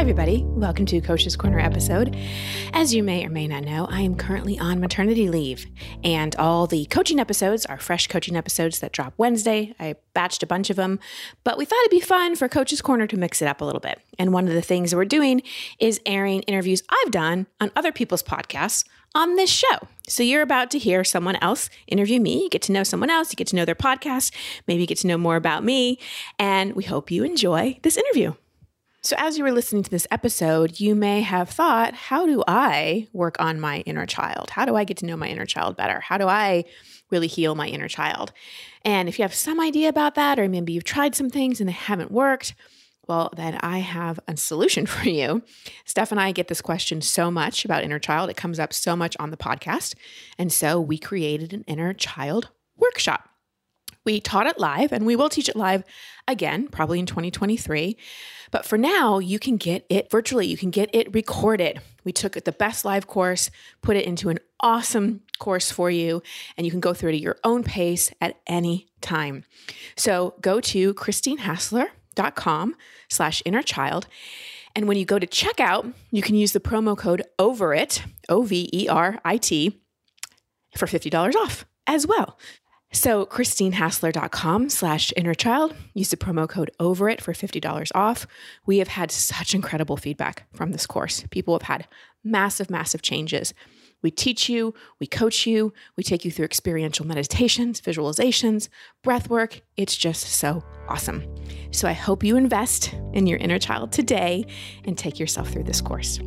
Hi, everybody. Welcome to Coach's Corner episode. As you may or may not know, I am currently on maternity leave, and all the coaching episodes are fresh coaching episodes that drop Wednesday. I batched a bunch of them, but we thought it'd be fun for Coach's Corner to mix it up a little bit. And one of the things we're doing is airing interviews I've done on other people's podcasts on this show. So you're about to hear someone else interview me, you get to know someone else, you get to know their podcast, maybe you get to know more about me, and we hope you enjoy this interview. So, as you were listening to this episode, you may have thought, how do I work on my inner child? How do I get to know my inner child better? How do I really heal my inner child? And if you have some idea about that, or maybe you've tried some things and they haven't worked, well, then I have a solution for you. Steph and I get this question so much about inner child. It comes up so much on the podcast. And so we created an inner child workshop. We taught it live and we will teach it live again, probably in 2023. But for now, you can get it virtually, you can get it recorded. We took the best live course, put it into an awesome course for you, and you can go through it at your own pace at any time. So go to christinehassler.com slash inner child. And when you go to checkout, you can use the promo code OVERIT, O V E R I T, for $50 off as well. So christinehassler.com slash inner child. Use the promo code over it for $50 off. We have had such incredible feedback from this course. People have had massive, massive changes. We teach you, we coach you, we take you through experiential meditations, visualizations, breath work. It's just so awesome. So I hope you invest in your inner child today and take yourself through this course.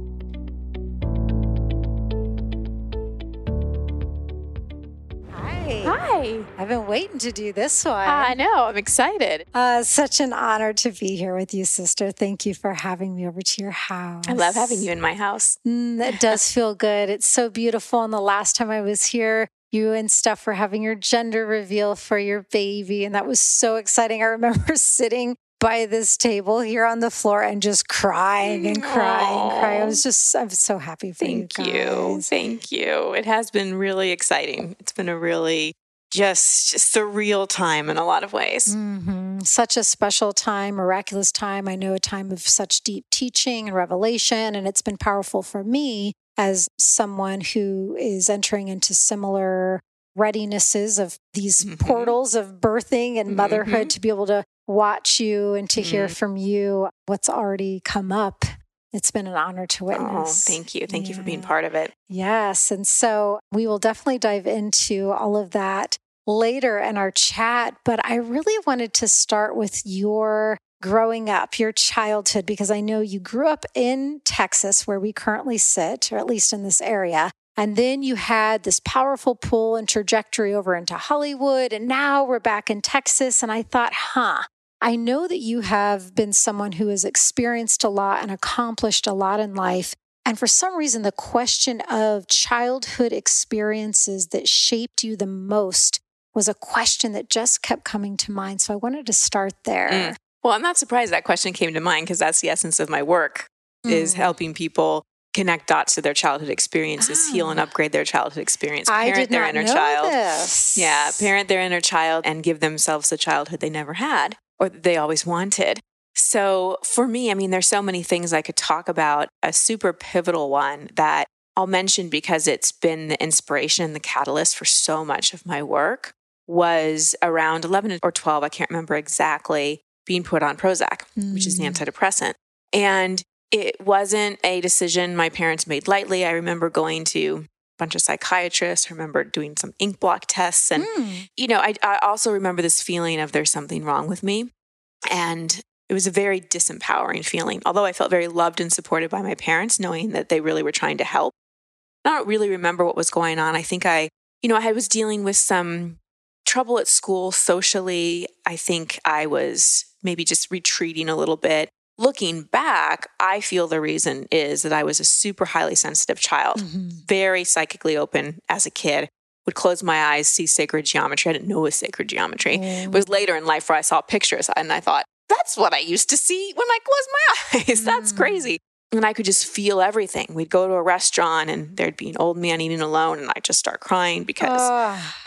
Hi. I've been waiting to do this one. I know. I'm excited. Uh, such an honor to be here with you, sister. Thank you for having me over to your house. I love having you in my house. Mm, it does feel good. It's so beautiful. And the last time I was here, you and Steph were having your gender reveal for your baby. And that was so exciting. I remember sitting by this table here on the floor and just crying and crying and crying. I was just, I'm so happy for Thank you. you. Thank you. It has been really exciting. It's been a really just surreal time in a lot of ways. Mm-hmm. Such a special time, miraculous time. I know a time of such deep teaching and revelation, and it's been powerful for me as someone who is entering into similar readinesses of these mm-hmm. portals of birthing and motherhood mm-hmm. to be able to watch you and to mm-hmm. hear from you what's already come up. It's been an honor to witness. Oh, thank you. Thank yeah. you for being part of it. Yes. And so we will definitely dive into all of that later in our chat. But I really wanted to start with your growing up, your childhood, because I know you grew up in Texas, where we currently sit, or at least in this area. And then you had this powerful pull and trajectory over into Hollywood. And now we're back in Texas. And I thought, huh, I know that you have been someone who has experienced a lot and accomplished a lot in life. And for some reason, the question of childhood experiences that shaped you the most was a question that just kept coming to mind. So I wanted to start there. Mm. Well, I'm not surprised that question came to mind because that's the essence of my work mm. is helping people connect dots to their childhood experiences, ah. heal and ah. upgrade their childhood experience, parent I did their not inner know child. This. Yeah, parent their inner child and give themselves the childhood they never had or they always wanted. So for me, I mean, there's so many things I could talk about. A super pivotal one that I'll mention because it's been the inspiration, and the catalyst for so much of my work was around 11 or 12, I can't remember exactly, being put on Prozac, mm. which is an mm. antidepressant. And it wasn't a decision my parents made lightly. I remember going to a bunch of psychiatrists, I remember doing some inkblot tests. And, mm. you know, I, I also remember this feeling of there's something wrong with me. And it was a very disempowering feeling. Although I felt very loved and supported by my parents, knowing that they really were trying to help. I don't really remember what was going on. I think I, you know, I was dealing with some trouble at school socially. I think I was maybe just retreating a little bit looking back, I feel the reason is that I was a super highly sensitive child, mm-hmm. very psychically open as a kid. Would close my eyes, see sacred geometry. I didn't know it was sacred geometry. Mm. It was later in life where I saw pictures and I thought, that's what I used to see when I closed my eyes. that's mm. crazy. And I could just feel everything. We'd go to a restaurant and there'd be an old man eating alone, and I'd just start crying because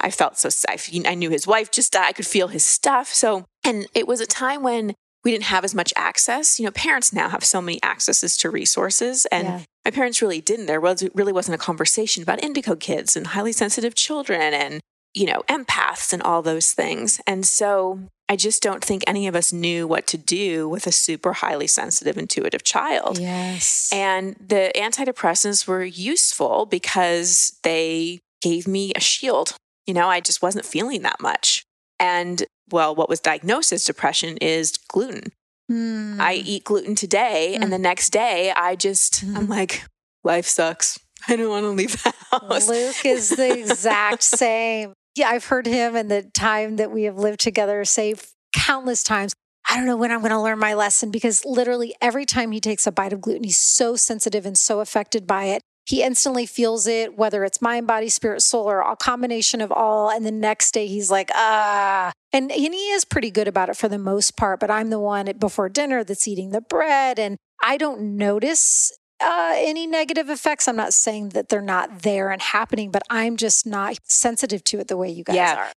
I felt so safe. I knew his wife just died. I could feel his stuff. So, and it was a time when we didn't have as much access. You know, parents now have so many accesses to resources and yeah. my parents really didn't. There was really wasn't a conversation about indigo kids and highly sensitive children and you know, empaths and all those things. And so I just don't think any of us knew what to do with a super highly sensitive, intuitive child. Yes. And the antidepressants were useful because they gave me a shield. You know, I just wasn't feeling that much. And well, what was diagnosed as depression is gluten. Mm. I eat gluten today, mm. and the next day I just, mm. I'm like, life sucks. I don't want to leave the house. Luke is the exact same. Yeah, I've heard him in the time that we have lived together say countless times, I don't know when I'm going to learn my lesson because literally every time he takes a bite of gluten, he's so sensitive and so affected by it he instantly feels it, whether it's mind, body, spirit, soul, or a combination of all. And the next day he's like, ah. And, and he is pretty good about it for the most part, but I'm the one before dinner that's eating the bread. And I don't notice uh, any negative effects. I'm not saying that they're not there and happening, but I'm just not sensitive to it the way you guys yeah. are.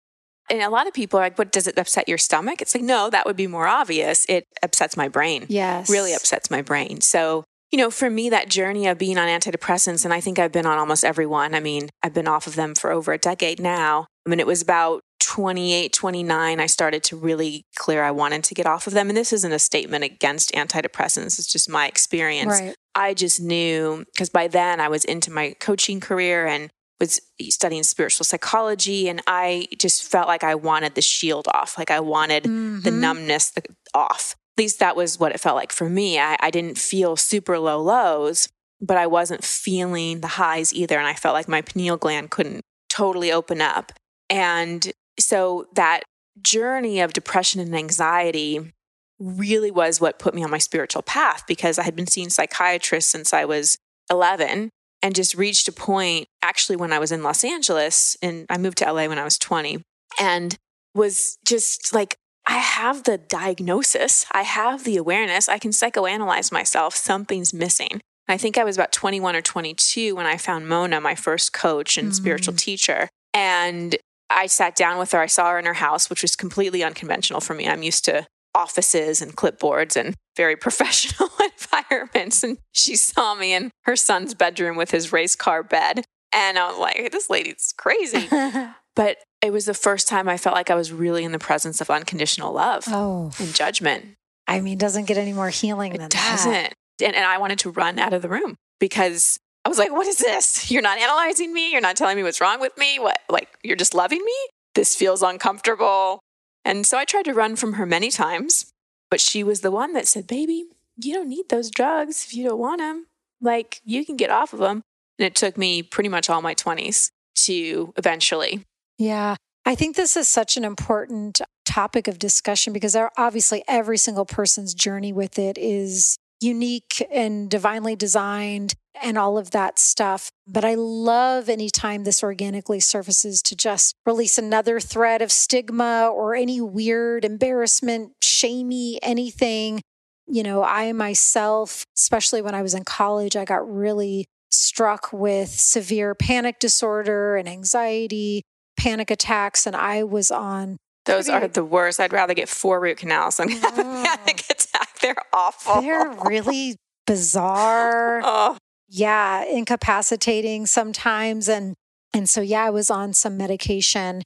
And a lot of people are like, what does it upset your stomach? It's like, no, that would be more obvious. It upsets my brain. Yes. Really upsets my brain. So you know, for me, that journey of being on antidepressants, and I think I've been on almost every one. I mean, I've been off of them for over a decade now. I mean, it was about 28, 29, I started to really clear I wanted to get off of them. And this isn't a statement against antidepressants, it's just my experience. Right. I just knew because by then I was into my coaching career and was studying spiritual psychology. And I just felt like I wanted the shield off, like I wanted mm-hmm. the numbness off least that was what it felt like for me. I, I didn't feel super low lows, but I wasn't feeling the highs either. And I felt like my pineal gland couldn't totally open up. And so that journey of depression and anxiety really was what put me on my spiritual path because I had been seeing psychiatrists since I was 11 and just reached a point actually when I was in Los Angeles and I moved to LA when I was 20 and was just like I have the diagnosis, I have the awareness, I can psychoanalyze myself. Something's missing. I think I was about 21 or 22 when I found Mona, my first coach and mm. spiritual teacher. And I sat down with her. I saw her in her house, which was completely unconventional for me. I'm used to offices and clipboards and very professional environments. And she saw me in her son's bedroom with his race car bed. And I was like, this lady's crazy. but it was the first time I felt like I was really in the presence of unconditional love oh. and judgment. I mean, doesn't get any more healing than that. it than doesn't. that. And, and I wanted to run out of the room because I was like, what is this? You're not analyzing me. You're not telling me what's wrong with me. What, like, you're just loving me? This feels uncomfortable. And so I tried to run from her many times, but she was the one that said, baby, you don't need those drugs if you don't want them. Like, you can get off of them. And it took me pretty much all my 20s to eventually yeah. I think this is such an important topic of discussion because obviously every single person's journey with it is unique and divinely designed and all of that stuff. But I love anytime this organically surfaces to just release another thread of stigma or any weird embarrassment, shamey, anything. You know, I myself, especially when I was in college, I got really struck with severe panic disorder and anxiety panic attacks, and I was on. Those are the worst. I'd rather get four root canals than have a panic attack. They're awful. They're really bizarre. oh. Yeah, incapacitating sometimes, and and so yeah, I was on some medication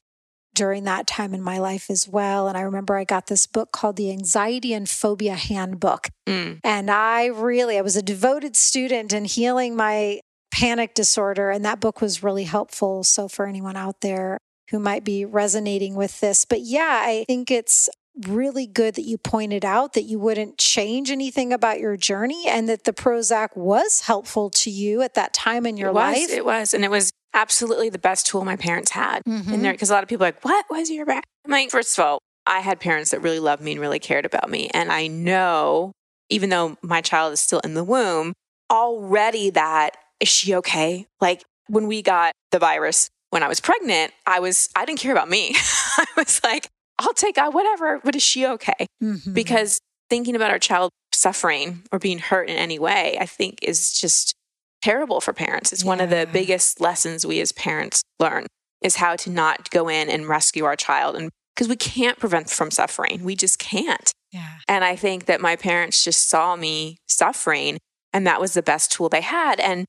during that time in my life as well. And I remember I got this book called The Anxiety and Phobia Handbook. Mm. And I really, I was a devoted student in healing my panic disorder. And that book was really helpful. So, for anyone out there who might be resonating with this, but yeah, I think it's really good that you pointed out that you wouldn't change anything about your journey and that the Prozac was helpful to you at that time in your it was, life. It was. And it was absolutely the best tool my parents had mm-hmm. in there because a lot of people are like, what was your back? I'm like, first of all, I had parents that really loved me and really cared about me. And I know, even though my child is still in the womb, already that is she okay? Like when we got the virus when I was pregnant, I was, I didn't care about me. I was like, I'll take out whatever, but is she okay? Mm-hmm. Because thinking about our child suffering or being hurt in any way, I think is just terrible for parents. It's yeah. one of the biggest lessons we as parents learn is how to not go in and rescue our child and because we can't prevent from suffering. We just can't. Yeah. And I think that my parents just saw me suffering and that was the best tool they had. And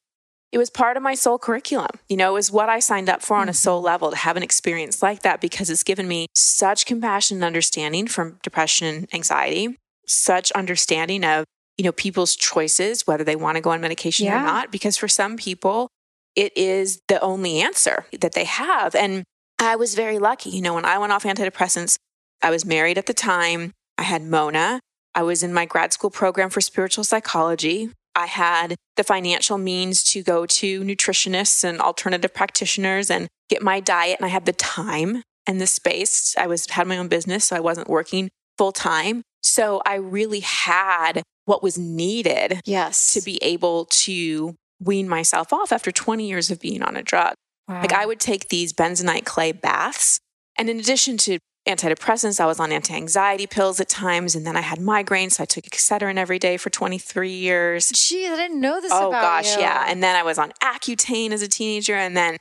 it was part of my soul curriculum. You know, it was what I signed up for on a soul Mm-hmm. level to have an experience like that because it's given me such compassion and understanding from depression and anxiety, such understanding of, you know, people's choices, whether they want to go on medication Yeah. or not. Because for some people, it is the only answer that they have. And I was very lucky. You know, when I went off antidepressants, I was married at the time. I had Mona. I was in my grad school program for spiritual psychology. I had the financial means to go to nutritionists and alternative practitioners and get my diet. And I had the time and the space. I was had my own business, so I wasn't working full time. So I really had what was needed Yes. to be able to wean myself off after 20 years of being on a drug. Like I would take these bentonite clay baths. And in addition to antidepressants, I was on anti anxiety pills at times. And then I had migraines. So I took Excedrin every day for 23 years. Gee, I didn't know this Oh about gosh, you. yeah. And then I was on Accutane as a teenager. And then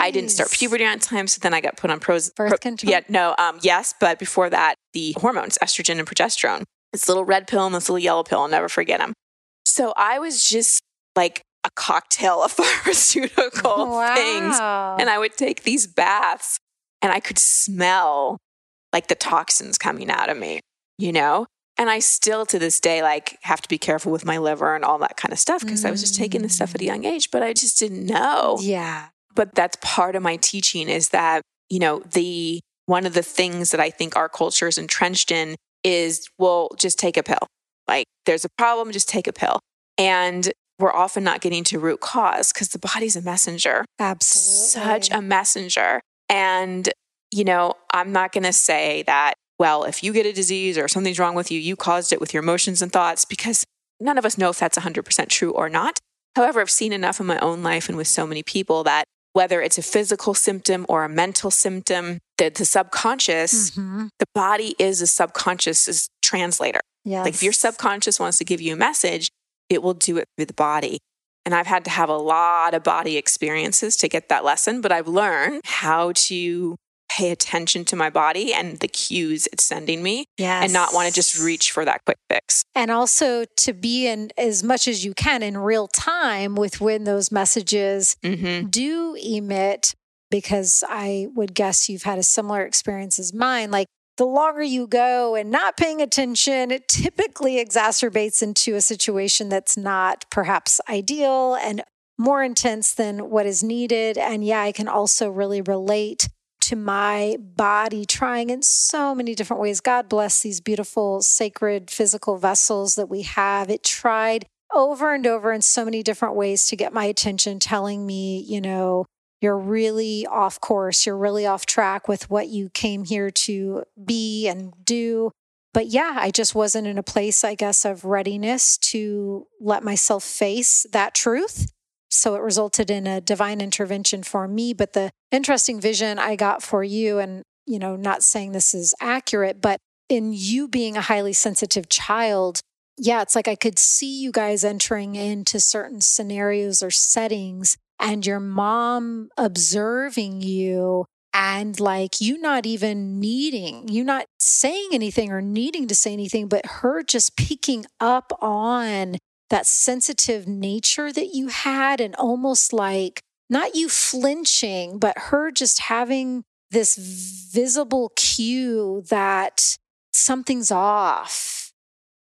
I didn't start puberty on time. So then I got put on pros. Birth pro- control? Yeah, no, um, yes. But before that, the hormones, estrogen and progesterone. This little red pill and this little yellow pill. I'll never forget them. So I was just like a cocktail of pharmaceutical things. And I would take these baths and I could smell like the toxins coming out of me, you know? And I still to this day like have to be careful with my liver and all that kind of stuff because I was just taking this stuff at a young age, but I just didn't know. yeah. But that's part of my teaching is that, you know, the one of the things that I think our culture is entrenched in is, well, just take a pill. Like there's a problem, just take a pill. And we're often not getting to root cause because the body's a messenger Absolutely. such a messenger. And, you know, I'm not going to say that, well, if you get a disease or something's wrong with you, you caused it with your emotions and thoughts, because none of us know if that's 100% true or not. However, I've seen enough in my own life and with so many people that whether it's a physical symptom or a mental symptom, that the subconscious, Mhm. the body is a subconscious translator. Yes. Like if your subconscious wants to give you a message, it will do it through the body. And I've had to have a lot of body experiences to get that lesson, but I've learned how to pay attention to my body and the cues it's sending me yes. and not want to just reach for that quick fix. and also to be in as much as you can in real time with when those messages hmm do emit because i would guess you've had a similar experience as mine like the longer you go and not paying attention it typically exacerbates into a situation that's not perhaps ideal and more intense than what is needed and yeah i can also really relate to my body trying in so many different ways. God bless these beautiful, sacred physical vessels that we have. It tried over and over in so many different ways to get my attention, telling me, you know, you're really off course, you're really off track with what you came here to be and do. But yeah, I just wasn't in a place, I guess, of readiness to let myself face that truth. So it resulted in a divine intervention for me. But the interesting vision I got for you, and, you know, not saying this is accurate, but in you being a highly sensitive child, yeah, it's like I could see you guys entering into certain scenarios or settings and your mom observing you and like you not even needing, you not saying anything or needing to say anything, but her just picking up on that sensitive nature that you had and almost like not you flinching, but her just having this visible cue that something's off.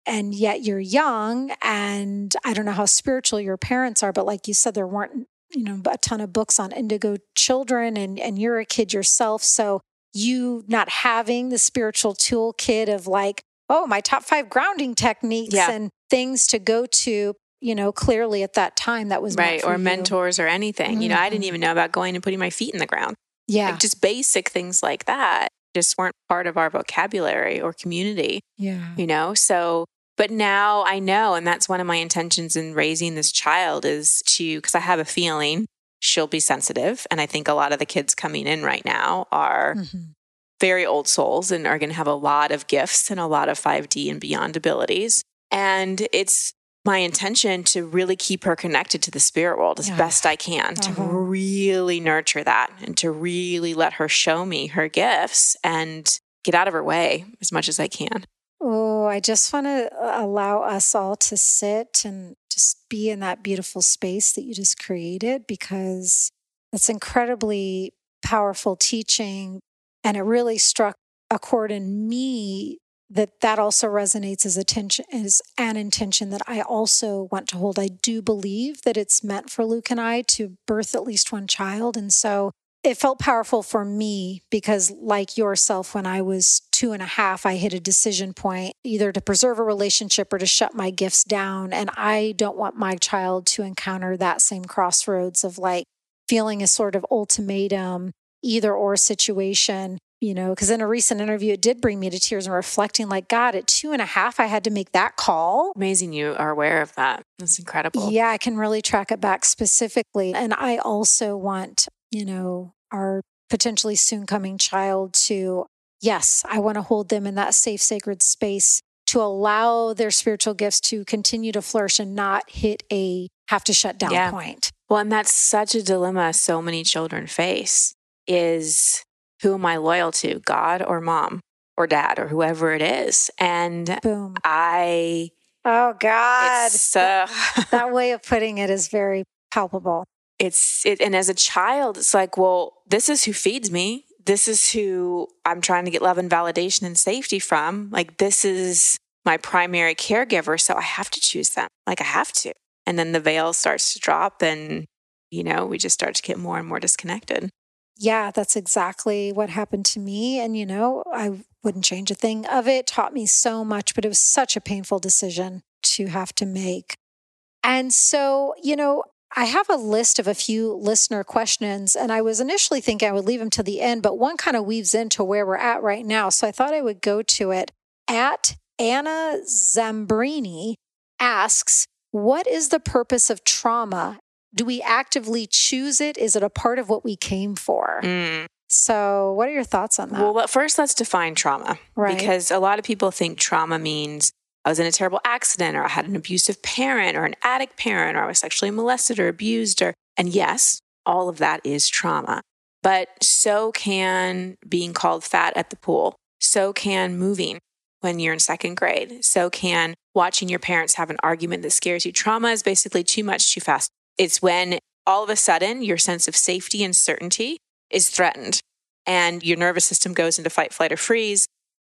And yet you're young. And I don't know how spiritual your parents are, but like you said, there weren't, you know, a ton of books on indigo children and, and you're a kid yourself. So you not having the spiritual toolkit of like, oh, my top five grounding techniques Yeah. and things to go to, you know, clearly at that time that was Right. Or you. mentors or anything. You know, I didn't Mhm. even know about going and putting my feet in the ground. Yeah. Like just basic things like that just weren't part of our vocabulary or community. yeah. you know so but now i know and that's one of my intentions in raising this child is to because i have a feeling she'll be sensitive and i think a lot of the kids coming in right now are Mhm. very old souls and are going to have a lot of gifts and a lot of 5d and beyond abilities and it's my intention to really keep her connected to the spirit world as Yeah. best i can to Uh-huh. really nurture that and to really let her show me her gifts and get out of her way as much as I can. Oh, I just want to allow us all to sit and just be in that beautiful space that you just created because it's incredibly powerful teaching. And it really struck a chord in me that that also resonates as attention as an intention that I also want to hold. I do believe that it's meant for Luke and I to birth at least one child. And so it felt powerful for me because, like yourself, when I was two and a half, I hit a decision point either to preserve a relationship or to shut my gifts down. And I don't want my child to encounter that same crossroads of like feeling a sort of ultimatum, either or situation. You know, because in a recent interview, it did bring me to tears and reflecting, like, God, at two and a half, I had to make that call. Amazing you are aware of that. That's incredible. Yeah, I can really track it back specifically. And I also want you know, our potentially soon coming child to, yes, I want to hold them in that safe, sacred space to allow their spiritual gifts to continue to flourish and not hit a have to shut down yeah. point. Well, and that's such a dilemma so many children face is who am I loyal to, God or mom or dad or whoever it is? And Boom. I Oh God. Uh, that way of putting it is very palpable it's it, and as a child it's like well this is who feeds me this is who i'm trying to get love and validation and safety from like this is my primary caregiver so i have to choose them like i have to and then the veil starts to drop and you know we just start to get more and more disconnected yeah that's exactly what happened to me and you know i wouldn't change a thing of it taught me so much but it was such a painful decision to have to make and so, you know, I have a list of a few listener questions, and I was initially thinking I would leave them to the end, but one kind of weaves into where we're at right now. So I thought I would go to it. At Anna Zambrini asks, What is the purpose of trauma? Do we actively choose it? Is it a part of what we came for? Mm. So, what are your thoughts on that? Well, first, let's define trauma. Right. Because a lot of people think trauma means I was in a terrible accident, or I had an abusive parent, or an addict parent, or I was sexually molested or abused, or, and yes, all of that is trauma. But so can being called fat at the pool. So can moving when you're in second grade. So can watching your parents have an argument that scares you. Trauma is basically too much too fast. It's when all of a sudden your sense of safety and certainty is threatened and your nervous system goes into fight, flight, or freeze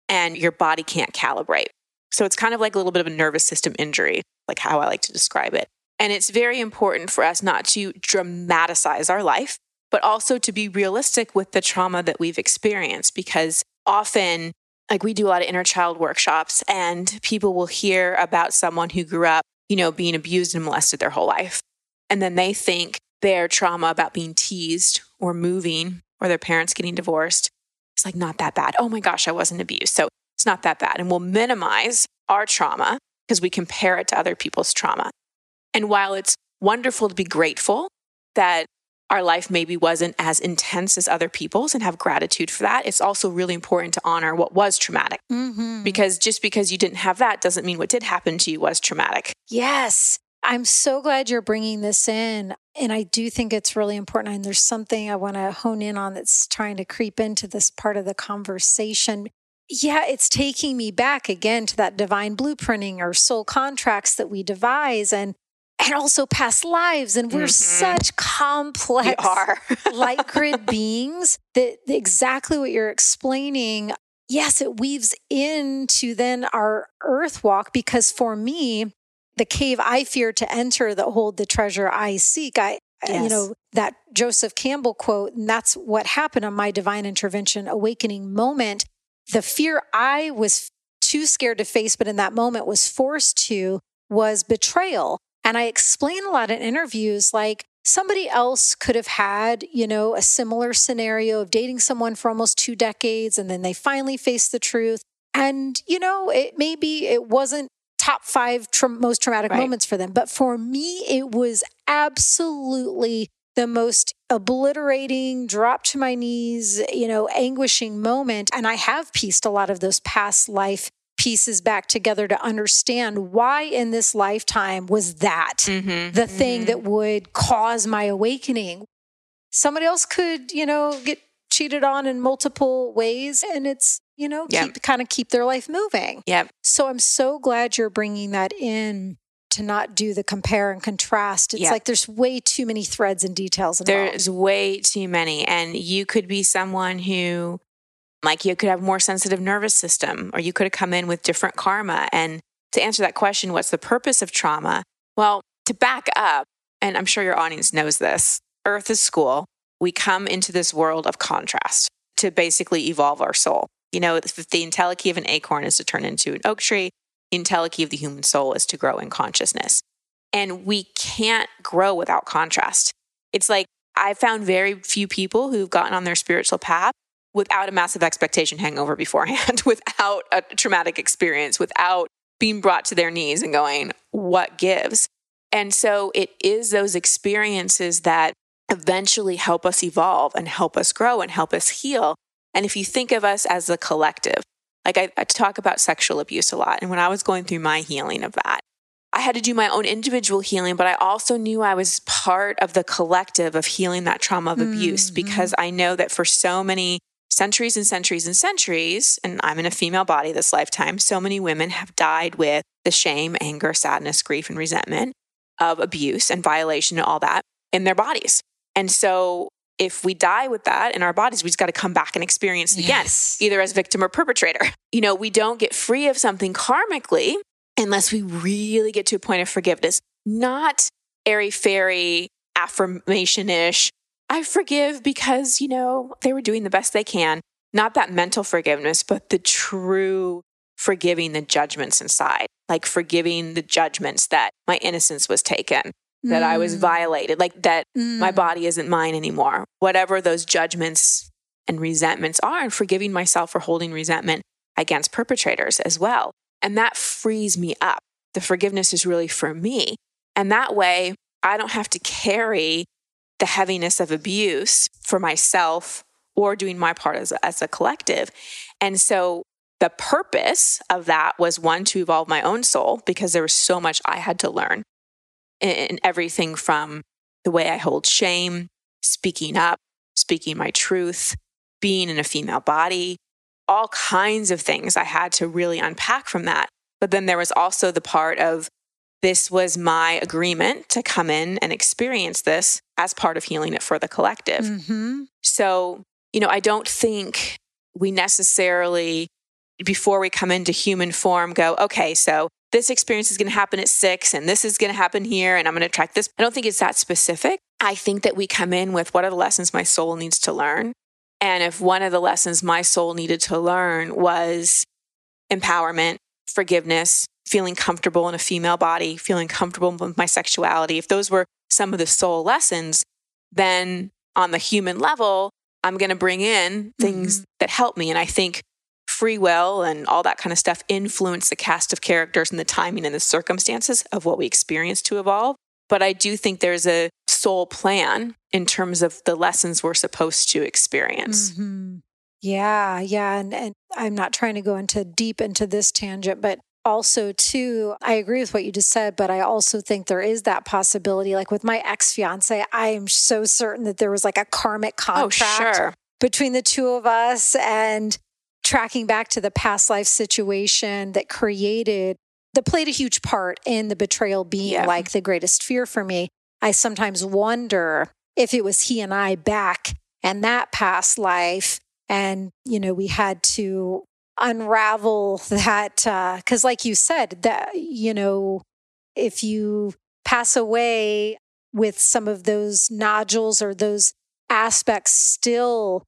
and your body can't calibrate. So it's kind of like a little bit of a nervous system injury, like how I like to describe it. And it's very important for us not to dramatize our life, but also to be realistic with the trauma that we've experienced because often like we do a lot of inner child workshops and people will hear about someone who grew up, you know, being abused and molested their whole life. And then they think their trauma about being teased or moving or their parents getting divorced it's like not that bad. Oh my gosh, I wasn't abused. So it's not that bad. And we'll minimize our trauma because we compare it to other people's trauma. And while it's wonderful to be grateful that our life maybe wasn't as intense as other people's and have gratitude for that, it's also really important to honor what was traumatic. Mm-hmm. Because just because you didn't have that doesn't mean what did happen to you was traumatic. Yes. I'm so glad you're bringing this in. And I do think it's really important. And there's something I want to hone in on that's trying to creep into this part of the conversation yeah, it's taking me back again to that divine blueprinting or soul contracts that we devise and and also past lives. And we're mm-hmm. such complex light grid beings that exactly what you're explaining. Yes, it weaves into then our earth walk because for me, the cave I fear to enter that hold the treasure I seek, I yes. you know, that Joseph Campbell quote, and that's what happened on my divine intervention awakening moment the fear I was too scared to face, but in that moment was forced to, was betrayal. And I explain a lot in interviews like, somebody else could have had, you know, a similar scenario of dating someone for almost two decades and then they finally faced the truth. And, you know, it maybe it wasn't top five tra- most traumatic right. moments for them. But for me, it was absolutely the most obliterating, drop to my knees, you know, anguishing moment. And I have pieced a lot of those past life pieces back together to understand why in this lifetime was that mm-hmm, the thing mm-hmm. that would cause my awakening. Somebody else could, you know, get cheated on in multiple ways. And it's, you know, Yep. keep kind of keep their life moving. Yep. So I'm so glad you're bringing that in to not do the compare and contrast. It's Yeah. like there's way too many threads and details involved. There's way too many. And you could be someone who, like, you could have more sensitive nervous system, or you could have come in with different karma. And to answer that question, what's the purpose of trauma? Well, to back up, and I'm sure your audience knows this Earth is school. We come into this world of contrast to basically evolve our soul. You know, if the entelechy of an acorn is to turn into an oak tree, the entelechy of the human soul is to grow in consciousness. And we can't grow without contrast. It's like I found very few people who've gotten on their spiritual path without a massive expectation hangover beforehand, without a traumatic experience, without being brought to their knees and going, what gives? And so it is those experiences that eventually help us evolve and help us grow and help us heal. And if you think of us as a collective, like I, I talk about sexual abuse a lot. And when I was going through my healing of that, I had to do my own individual healing, but I also knew I was part of the collective of healing that trauma of abuse Mhm. because I know that for so many centuries and centuries and centuries, and I'm in a female body this lifetime, so many women have died with the shame, anger, sadness, grief, and resentment of abuse and violation and all that in their bodies. And so if we die with that in our bodies, we just got to come back and experience it again Yes. either as victim or perpetrator. You know, we don't get free of something karmically unless we really get to a point of forgiveness, not airy fairy affirmation ish. I forgive because, you know, they were doing the best they can. Not that mental forgiveness, but the true forgiving the judgments inside, like forgiving the judgments that my innocence was taken, that I was Mm. violated, like that my Mm. body isn't mine anymore. Whatever those judgments and resentments are, and forgiving myself for holding resentment against perpetrators as well. And that frees me up. The forgiveness is really for me. And that way, I don't have to carry the heaviness of abuse for myself or doing my part as a, as a collective. And so the purpose of that was one, to evolve my own soul because there was so much I had to learn in, in everything from the way I hold shame, speaking up, speaking my truth, being in a female body, all kinds of things I had to really unpack from that. But then there was also the part of this was my agreement to come in and experience this as part of healing it for the collective. Mhm. So, you know, I don't think we necessarily, before we come into human form, go, okay, so this experience is going to happen at six and this is going to happen here and I'm going to track this. I don't think it's that specific. I think that we come in with what are the lessons my soul needs to learn. And if one of the lessons my soul needed to learn was empowerment, forgiveness, feeling comfortable in a female body, feeling comfortable with my sexuality, if those were some of the soul lessons, then on the human level, I'm going to bring in things mm-hmm. that help me. And I think free will and all that kind of stuff influence the cast of characters and the timing and the circumstances of what we experience to evolve. But I do think there's a soul plan in terms of the lessons we're supposed to experience. Mhm. Yeah, yeah. And, and I'm not trying to go into deep into this tangent, but also too, I agree with what you just said, but I also think there is that possibility. Like with my ex fiance, I am so certain that there was like a karmic Oh, contract sure. between the two of us and tracking back to the past life situation that created that played a huge part in the betrayal being Yeah. like the greatest fear for me. I sometimes wonder if it was he and I back and that past life and you know we had to unravel that uh, because like you said that you know if you pass away with some of those nodules or those aspects still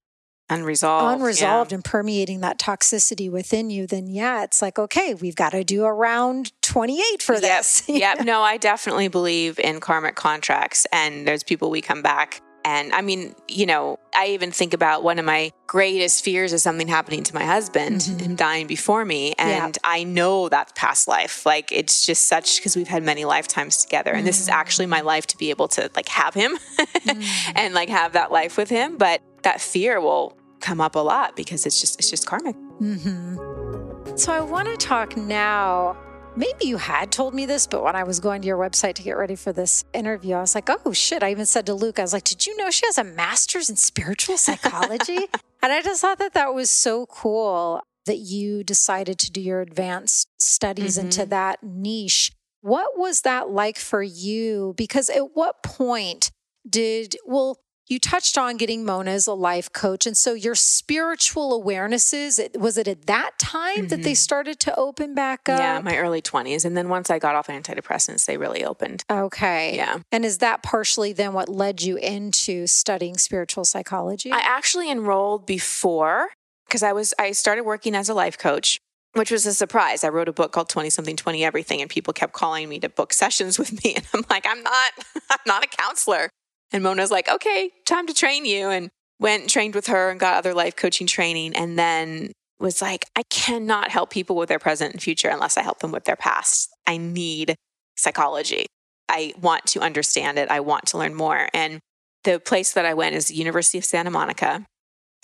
Unresolved. unresolved and permeating that toxicity within you, then yeah, it's like, okay, we've got to do a round 28 for Yep. this. yep. No, I definitely believe in karmic contracts. And there's people we come back. And I mean, you know, I even think about one of my greatest fears is something happening to my husband, Mhm. him dying before me. Yeah. And I know that's past life. Like it's just such because we've had many lifetimes together. And this is actually my life to be able to like have him Mm. and like have that life with him. But that fear will come up a lot because it's just it's just karmic. Mm-hmm. So I want to talk now. Maybe you had told me this, but when I was going to your website to get ready for this interview, I was like, oh shit. I even said to Luke, I was like, did you know she has a master's in spiritual psychology? and I just thought that that was so cool. that you decided to do your advanced studies Mm-hmm. into that niche. What was that like for you? Because at what point did, well, you touched on getting Mona as a life coach. And so your spiritual awarenesses, was it at that time that they started to open back up? Mm-hmm. Yeah, my early 20s. And then once I got off antidepressants, they really opened. Okay. Yeah. And is that partially then what led you into studying spiritual psychology? I actually enrolled before because I was I started working as a life coach, which was a surprise. I wrote a book called 20 something 20 everything and people kept calling me to book sessions with me and I'm like, I'm not I'm not a counselor. And Mona's like, "Okay, time to train you." And went and trained with her and got other life coaching training and then was like, I cannot help people with their present and future unless I help them with their past. I need psychology. I want to understand it. I want to learn more. And the place that I went is the University of Santa Monica.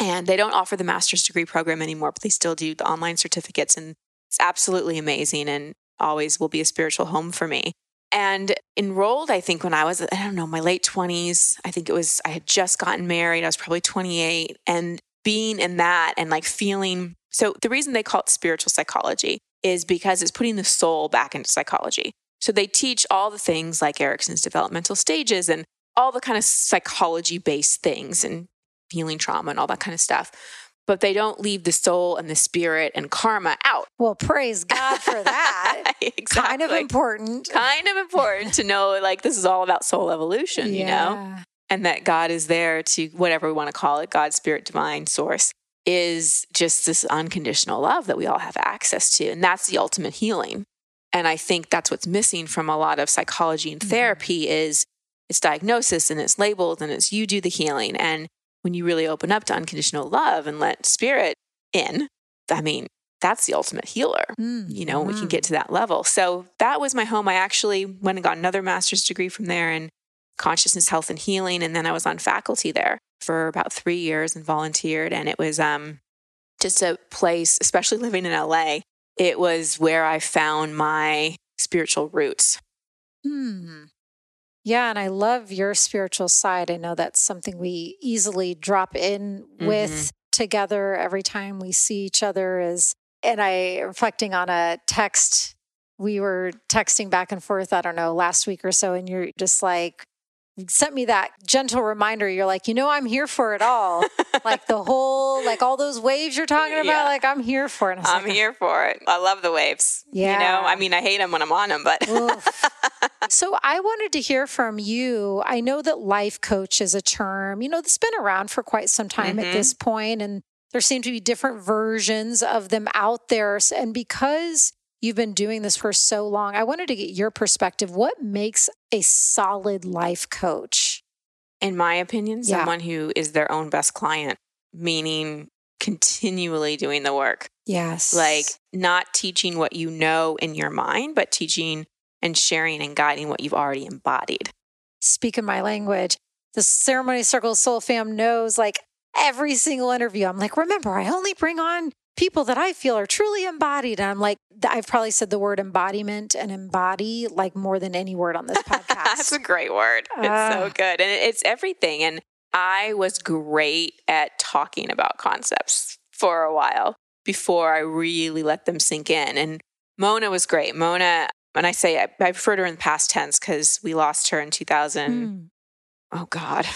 And they don't offer the master's degree program anymore, but they still do the online certificates. And it's absolutely amazing and always will be a spiritual home for me. And enrolled, I think, when I was, I don't know, my late 20s, I think it was, I had just gotten married. I was probably 28. And being in that and like feeling, so the reason they call it spiritual psychology is because it's putting the soul back into psychology. So they teach all the things like Erikson's developmental stages and all the kind of psychology based things and healing trauma and all that kind of stuff. But they don't leave the soul and the spirit and karma out. well, praise God for that. exactly. Kind of important. Kind of important to know like this is all about soul evolution, you know? And that God is there to whatever we want to call it, God, spirit, divine, source, is just this unconditional love that we all have access to. And that's the ultimate healing. And I think that's what's missing from a lot of psychology and Mhm. therapy is it's diagnosis and it's labeled and it's you do the healing. And when you really open up to unconditional love and let spirit in, I mean, that's the ultimate healer you know, we can Mhm. get to that level. So that was my home. I actually went and got another master's degree from there in consciousness, health, and healing. And then I was on faculty there for about three years and volunteered. And it was um, just a place, especially living in LA, it was where I found my spiritual roots. Hmm. Yeah, and I love your spiritual side. I know that's something we easily drop in with Mm-hmm. together every time we see each other is and I reflecting on a text we were texting back and forth, I don't know, last week or so, and you're just like sent me that gentle reminder. You're like, you know, I'm here for it all. like the whole, like all those waves you're talking about, Yeah. like I'm here for it. I'm like, here for it. I love the waves. yeah You know. I mean, I hate them when I'm on them, but. So I wanted to hear from you. I know that life coach is a term, you know, that's been around for quite some time Mhm. at this point, and there seem to be different versions of them out there. And because you've been doing this for so long, I wanted to get your perspective. What makes a solid life coach? in my opinion, Yeah. someone who is their own best client, meaning continually doing the work. Yes. like not teaching what you know in your mind, but teaching and sharing and guiding what you've already embodied. speaking my language. The Ceremony Circle Soul Fam knows like every single interview. I'm like, remember, I only bring on people that I feel are truly embodied. And I'm like, I've probably said the word embodiment and embody like more than any word on this podcast. That's a great word. It's so Ah. good. And it's everything. And I was great at talking about concepts for a while before I really let them sink in. And Mona was great. Mona, and I say I, I refer to her in the past tense because we lost her in 2000. Hmm. oh God,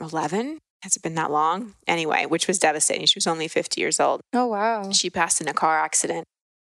11? Has it been that long? Anyway, which was devastating. She was only 50 years old. Oh, wow. She passed in a car accident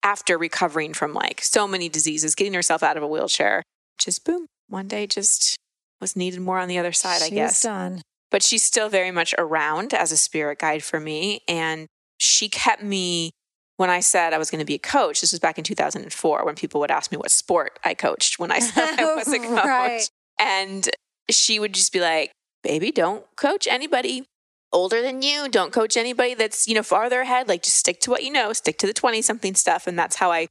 after recovering from like so many diseases, getting herself out of a wheelchair. Just boom, one day just was needed more on the other side, I guess. done. But she's still very much around as a spirit guide for me. And she kept me when I said I was going to be a coach. This was back in 2004 when people would ask me what sport I coached when I said I was a coach. Right. And she would just be like, baby, don't coach anybody older than you. Don't coach anybody that's, you know, farther ahead. Like just stick to what you know, stick to the 20 something stuff. And that's how I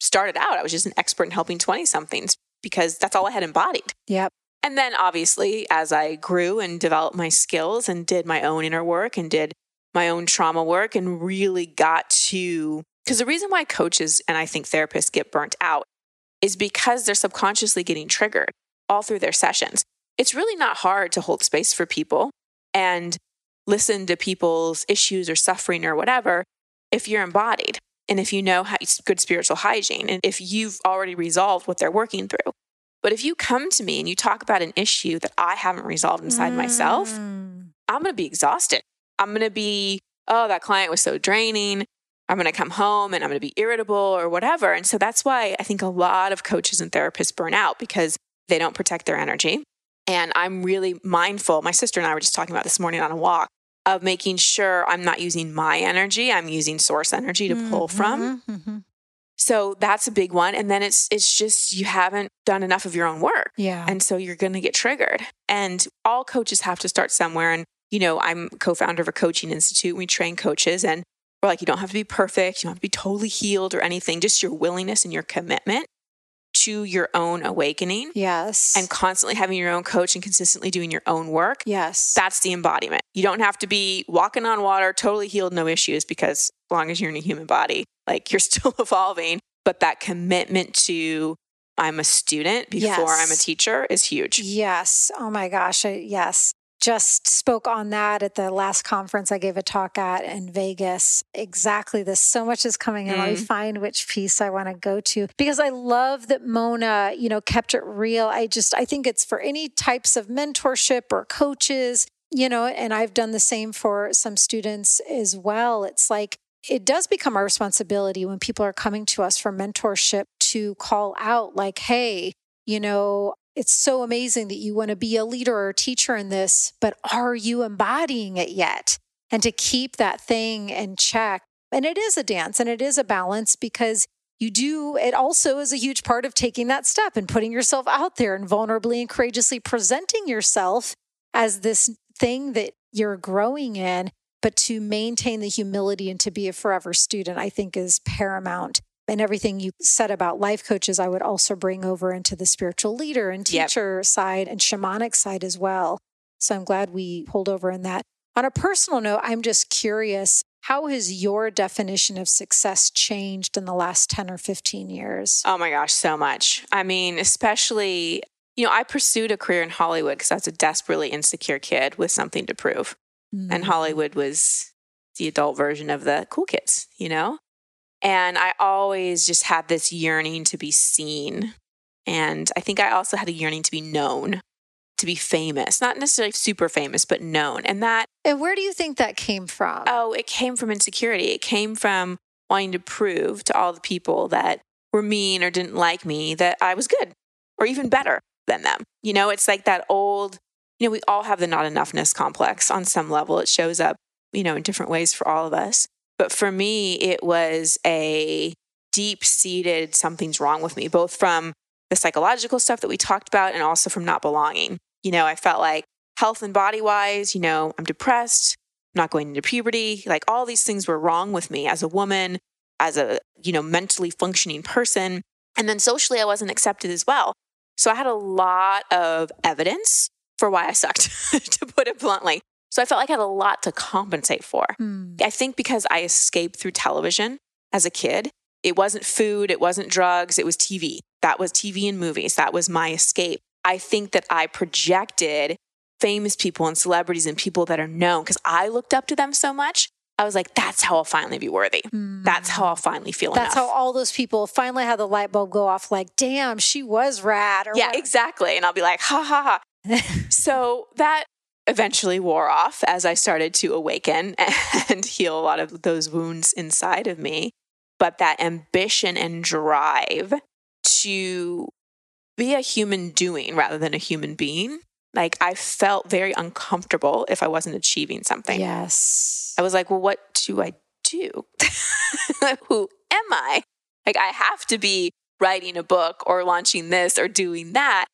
started out. I was just an expert in helping 20 somethings because that's all I had embodied. Yep. And then obviously, as I grew and developed my skills and did my own inner work and did my own trauma work and really got to, because the reason why coaches and I think therapists get burnt out is because they're subconsciously getting triggered all through their sessions. It's really not hard to hold space for people and listen to people's issues or suffering or whatever if you're embodied and if you know how good spiritual hygiene and if you've already resolved what they're working through. But if you come to me and you talk about an issue that I haven't resolved inside mm. myself, I'm going to be exhausted. I'm going to be, oh, that client was so draining. I'm going to come home and I'm going to be irritable or whatever. And so that's why I think a lot of coaches and therapists burn out because they don't protect their energy. And I'm really mindful. My sister and I were just talking about this morning on a walk of making sure I'm not using my energy, I'm using source energy to pull mm-hmm, from. Mm-hmm. So that's a big one. And then it's it's just you haven't done enough of your own work. Yeah. And so you're gonna get triggered. And all coaches have to start somewhere. And, you know, I'm co-founder of a coaching institute. We train coaches and we're like, you don't have to be perfect, you don't have to be totally healed or anything, just your willingness and your commitment to your own awakening. Yes. And constantly having your own coach and consistently doing your own work. Yes. That's the embodiment. You don't have to be walking on water, totally healed, no issues, because as long as you're in a human body, like you're still evolving. But that commitment to I'm a student before yes. I'm a teacher is huge. Yes. Oh my gosh. Yes just spoke on that at the last conference I gave a talk at in Vegas. Exactly this. So much is coming in. Mm. Let me mm. find which piece I want to go to because I love that Mona, you know, kept it real. I just, I think it's for any types of mentorship or coaches, you know, and I've done the same for some students as well. It's like, it does become our responsibility when people are coming to us for mentorship to call out, like, hey, you know, it's so amazing that you want to be a leader or a teacher in this, but are you embodying it yet? And to keep that thing in check. And it is a dance and it is a balance because you do, it also is a huge part of taking that step and putting yourself out there and vulnerably and courageously presenting yourself as this thing that you're growing in. But to maintain the humility and to be a forever student, I think is paramount and everything you said about life coaches, I would also bring over into the spiritual leader and teacher yep. side and shamanic side as well. So I'm glad we pulled over in that. On a personal note, I'm just curious how has your definition of success changed in the last 10 or 15 years? Oh my gosh, so much. I mean, especially, you know, I pursued a career in Hollywood because I was a desperately insecure kid with something to prove. Mm-hmm. And Hollywood was the adult version of the cool kids, you know? And I always just had this yearning to be seen. And I think I also had a yearning to be known, to be famous, not necessarily super famous, but known. And that. And where do you think that came from? Oh, it came from insecurity. It came from wanting to prove to all the people that were mean or didn't like me that I was good or even better than them. You know, it's like that old, you know, we all have the not enoughness complex on some level. It shows up, you know, in different ways for all of us. But for me, it was a deep seated something's wrong with me, both from the psychological stuff that we talked about and also from not belonging. You know, I felt like health and body wise, you know, I'm depressed, not going into puberty. Like all these things were wrong with me as a woman, as a, you know, mentally functioning person. And then socially, I wasn't accepted as well. So I had a lot of evidence for why I sucked, to put it bluntly. So I felt like I had a lot to compensate for. Mm. I think because I escaped through television as a kid, it wasn't food, it wasn't drugs, it was TV. That was TV and movies. That was my escape. I think that I projected famous people and celebrities and people that are known because I looked up to them so much. I was like, that's how I'll finally be worthy. Mm. That's how I'll finally feel That's enough. how all those people finally had the light bulb go off like, damn, she was rad. Or yeah, what? exactly. And I'll be like, ha ha ha. so that eventually wore off as I started to awaken and heal a lot of those wounds inside of me. But that ambition and drive to be a human doing rather than a human being. Like I felt very uncomfortable if I wasn't achieving something. Yes. I was like, well, what do I do? Who am I? Like I have to be writing a book or launching this or doing that.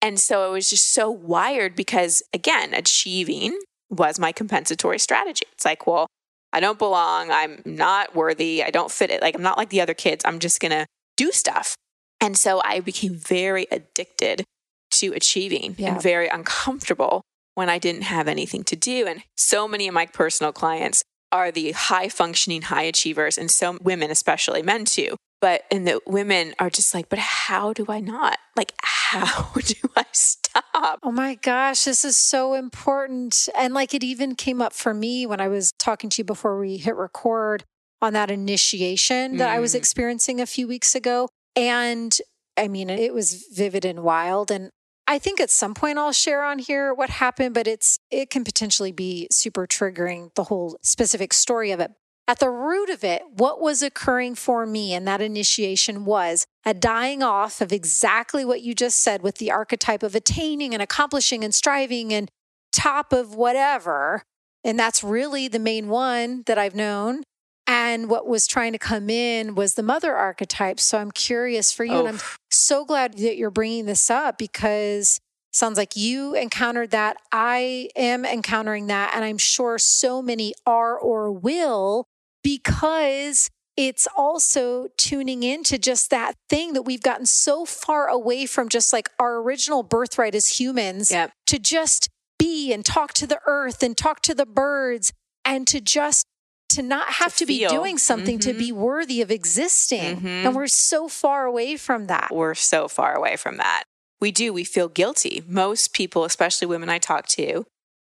And so it was just so wired because, again, achieving was my compensatory strategy. It's like, well, I don't belong. I'm not worthy. I don't fit it. Like, I'm not like the other kids. I'm just going to do stuff. And so I became very addicted to achieving yeah. and very uncomfortable when I didn't have anything to do. And so many of my personal clients are the high functioning high achievers, and so women, especially men too, but and the women are just like but how do i not like how do i stop oh my gosh this is so important and like it even came up for me when i was talking to you before we hit record on that initiation that I was Mm. experiencing a few weeks ago. And I mean, it was vivid and wild. And I think at some point I'll share on here what happened, but it's it can potentially be super triggering the whole specific story of it. At the root of it, what was occurring for me in that initiation was a dying off of exactly what you just said with the archetype of attaining and accomplishing and striving and top of whatever. And that's really the main one that I've known. And what was trying to come in was the mother archetype. So I'm curious for you. And I'm Oh. so glad that you're bringing this up because sounds like you encountered that. I am encountering that. And I'm sure so many are or will because it's also tuning into just that thing that we've gotten so far away from just like our original birthright as humans Yep. to just be and talk to the earth and talk to the birds and to just to not have to, be doing something to Mhm. be worthy of existing Mhm. and we're so far away from that We're so far away from that. We do. We feel guilty. Most people, especially women I talk to,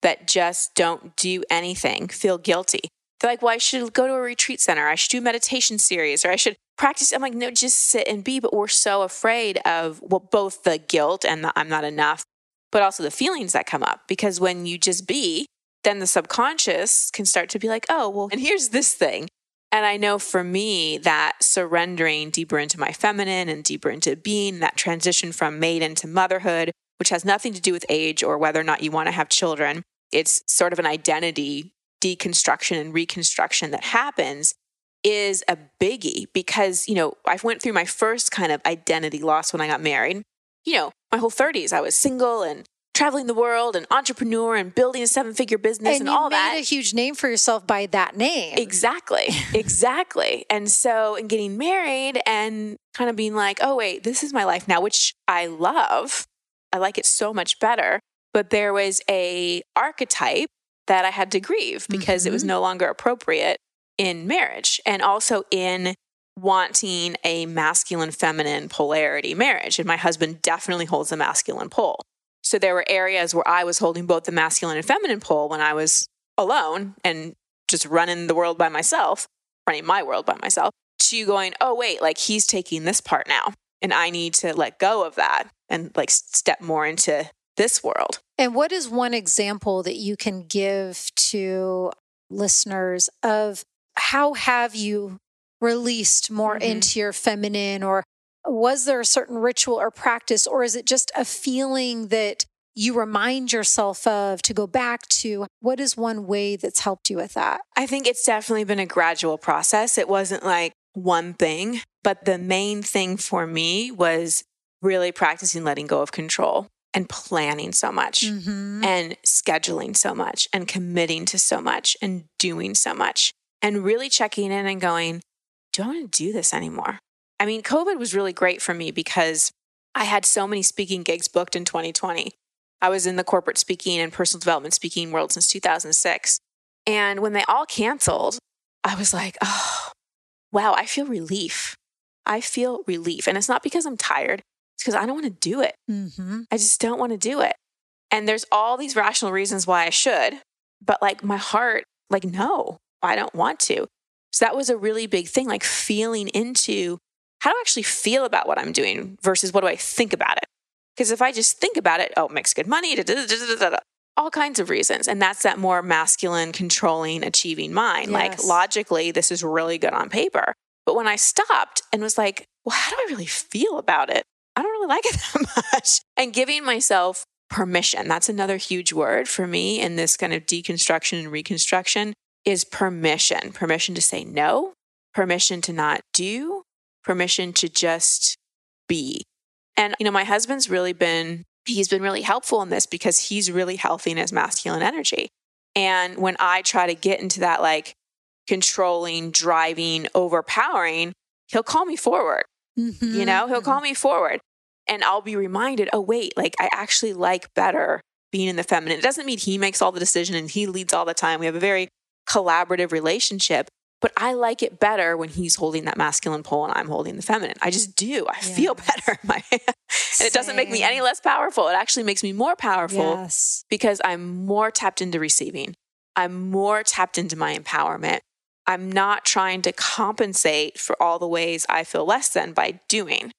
that just don't do anything, feel guilty. They're like, well, I should go to a retreat center. I should do meditation series or I should practice. I'm like, no, just sit and be. But we're so afraid of, well, both the guilt and the I'm not enough, but also the feelings that come up. Because when you just be, then the subconscious can start to be like, oh, well, and here's this thing. And I know for me that surrendering deeper into my feminine and deeper into being, that transition from maiden to motherhood, which has nothing to do with age or whether or not you want to have children, it's sort of an identity deconstruction and reconstruction that happens is a biggie because, you know, I went through my first kind of identity loss when I got married. You know, my whole 30s, I was single and traveling the world and entrepreneur and building a seven figure business and, and you all made that. a huge name for yourself by that name Exactly. Exactly. and so, in getting married and kind of being like, oh, wait, this is my life now, which I love. I like it so much better. But there was a archetype that I had to grieve because it was Mhm. no longer appropriate in marriage and also in wanting a masculine feminine polarity marriage. And my husband definitely holds a masculine pole. So there were areas where I was holding both the masculine and feminine pole when I was alone and just running the world by myself, running my world by myself, to going, oh, wait, like he's taking this part now. And I need to let go of that and like step more into this world. And what is one example that you can give to listeners of how have you released more Mhm. into your feminine or was there a certain ritual or practice or is it just a feeling that you remind yourself of to go back to what is one way that's helped you with that I think it's definitely been a gradual process. It wasn't like one thing, but the main thing for me was really practicing letting go of control and planning so much. mm-hmm. and scheduling so much and committing to so much and doing so much and really checking in and going, do I want to do this anymore? I mean, COVID was really great for me because I had so many speaking gigs booked in 2020. I was in the corporate speaking and personal development speaking world since 2006. And when they all canceled, I was like, oh, wow, I feel relief. I feel relief. And it's not because I'm tired, it's because I don't want to do it. Mm-hmm. I just don't want to do it. And there's all these rational reasons why I should, but like my heart, like, no, I don't want to. So that was a really big thing, like feeling into how do I actually feel about what I'm doing versus what do I think about it? Because if I just think about it, oh, it makes good money, da, da, da, all kinds of reasons. And that's that more masculine, controlling, achieving mind. Like logically, this is really good on paper. But when I stopped and was like, well, how do I really feel about it? I don't really like it that much. And giving myself permission, that's another huge word for me in this kind of deconstruction and reconstruction is permission. Permission to say no, permission to not do, permission to just be. And, you know, my husband's really been, he's been really helpful in this because he's really healthy in his masculine energy. And when I try to get into that like controlling, driving, overpowering, he'll call me forward. Mm-hmm. You know, he'll call me forward and I'll be reminded, oh, wait, like I actually like better being in the feminine. It doesn't mean he makes all the decision and he leads all the time. We have a very collaborative relationship, but I like it better when he's holding that masculine pole and I'm holding the feminine. I just do. I feel better. in My, and it doesn't make me any less powerful. It actually makes me more powerful Yes. because I'm more tapped into receiving. I'm more tapped into my empowerment. I'm not trying to compensate for all the ways I feel less than by doing.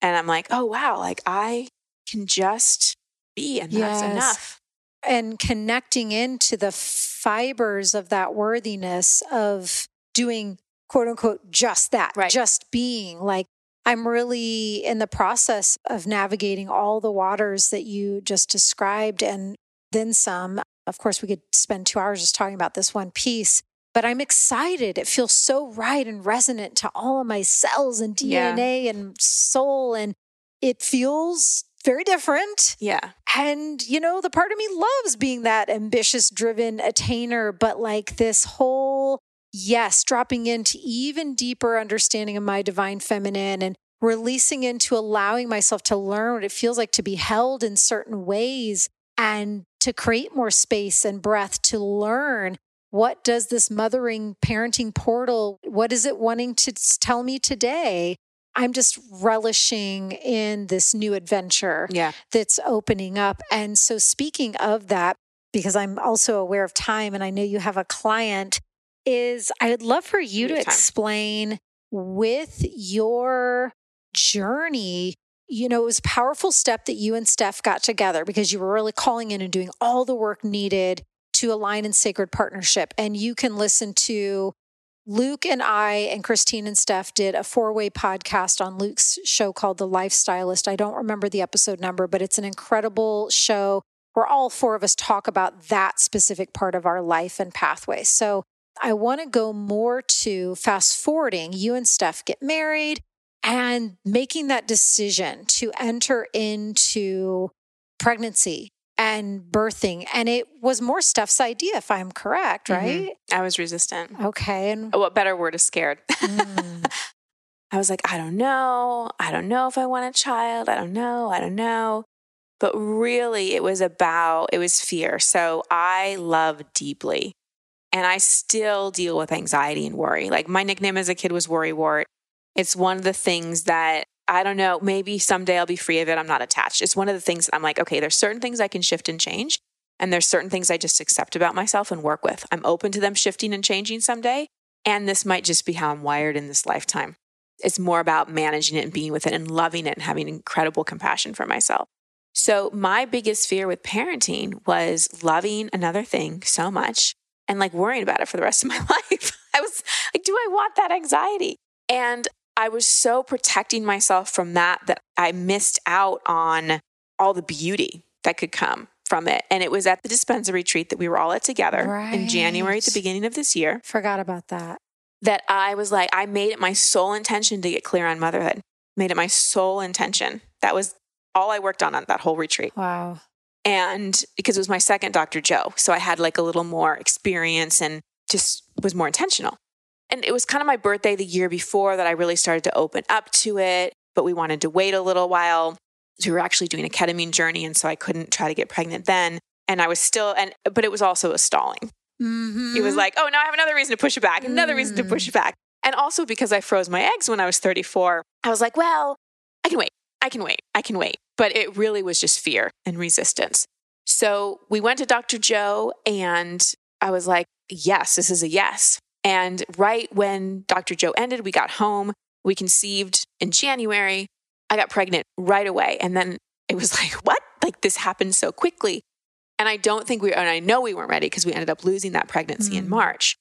And I'm like, oh, wow, like I can just be, and yes. that's enough. And connecting into the fibers of that worthiness of doing quote unquote just that, right. just being like, I'm really in the process of navigating all the waters that you just described and then some. Of course, we could spend two hours just talking about this one piece, but I'm excited. It feels so right and resonant to all of my cells and DNA yeah. and soul. And it feels very different. Yeah. And, you know, the part of me loves being that ambitious, driven attainer, but like this whole, yes, dropping into even deeper understanding of my divine feminine and releasing into allowing myself to learn what it feels like to be held in certain ways and to create more space and breath to learn what does this mothering parenting portal what is it wanting to tell me today I'm just relishing in this new adventure yeah. that's opening up. And so, speaking of that, because I'm also aware of time and I know you have a client, is I would love for you to explain with your journey. You know, it was a powerful step that you and Steph got together because you were really calling in and doing all the work needed to align in sacred partnership. And you can listen to Luke and I and Christine and Steph did a four way podcast on Luke's show called The Life Stylist. I don't remember the episode number, but it's an incredible show where all four of us talk about that specific part of our life and pathway. So I want to go more to fast forwarding. You and Steph get married and making that decision to enter into pregnancy and birthing. And it was more Steph's idea, if I'm correct, mm-hmm. right? Mm-hmm. I was resistant. Okay. And oh, what better word is scared? Mm. I was like, I don't know. I don't know if I want a child. I don't know. I don't know. But really, it was about, it was fear. So I love deeply. And I still deal with anxiety and worry. Like my nickname as a kid was Worry Wart. It's one of the things that I don't know, maybe someday I'll be free of it. I'm not attached. It's one of the things I'm like, okay, there's certain things I can shift and change. And there's certain things I just accept about myself and work with. I'm open to them shifting and changing someday. And this might just be how I'm wired in this lifetime. It's more about managing it and being with it and loving it and having incredible compassion for myself. So, my biggest fear with parenting was loving another thing so much and like worrying about it for the rest of my life. I was like, do I want that anxiety? And I was so protecting myself from that that I missed out on all the beauty that could come from it. And it was at the Dispenza retreat that we were all at together right. in January at the beginning of this year. Forgot about that. That I was like, I made it my sole intention to get clear on motherhood. Made it my sole intention. That was all I worked on on that whole retreat. Wow. And because it was my second Dr. Joe. So I had like a little more experience and just was more intentional. And it was kind of my birthday the year before that I really started to open up to it, but we wanted to wait a little while. We were actually doing a ketamine journey. And so I couldn't try to get pregnant then. And I was still, and, but it was also a stalling. Mm-hmm. It was like, oh, now I have another reason to push it back, another mm. reason to push it back. And also because I froze my eggs when I was 34, I was like, well, I can wait. I can wait. I can wait. But it really was just fear and resistance. So we went to Dr. Joe and I was like, yes, this is a yes. And right when Dr. Joe ended, we got home. We conceived in January. I got pregnant right away. And then it was like, what? Like this happened so quickly. And I don't think we, and I know we weren't ready because we ended up losing that pregnancy mm. in March,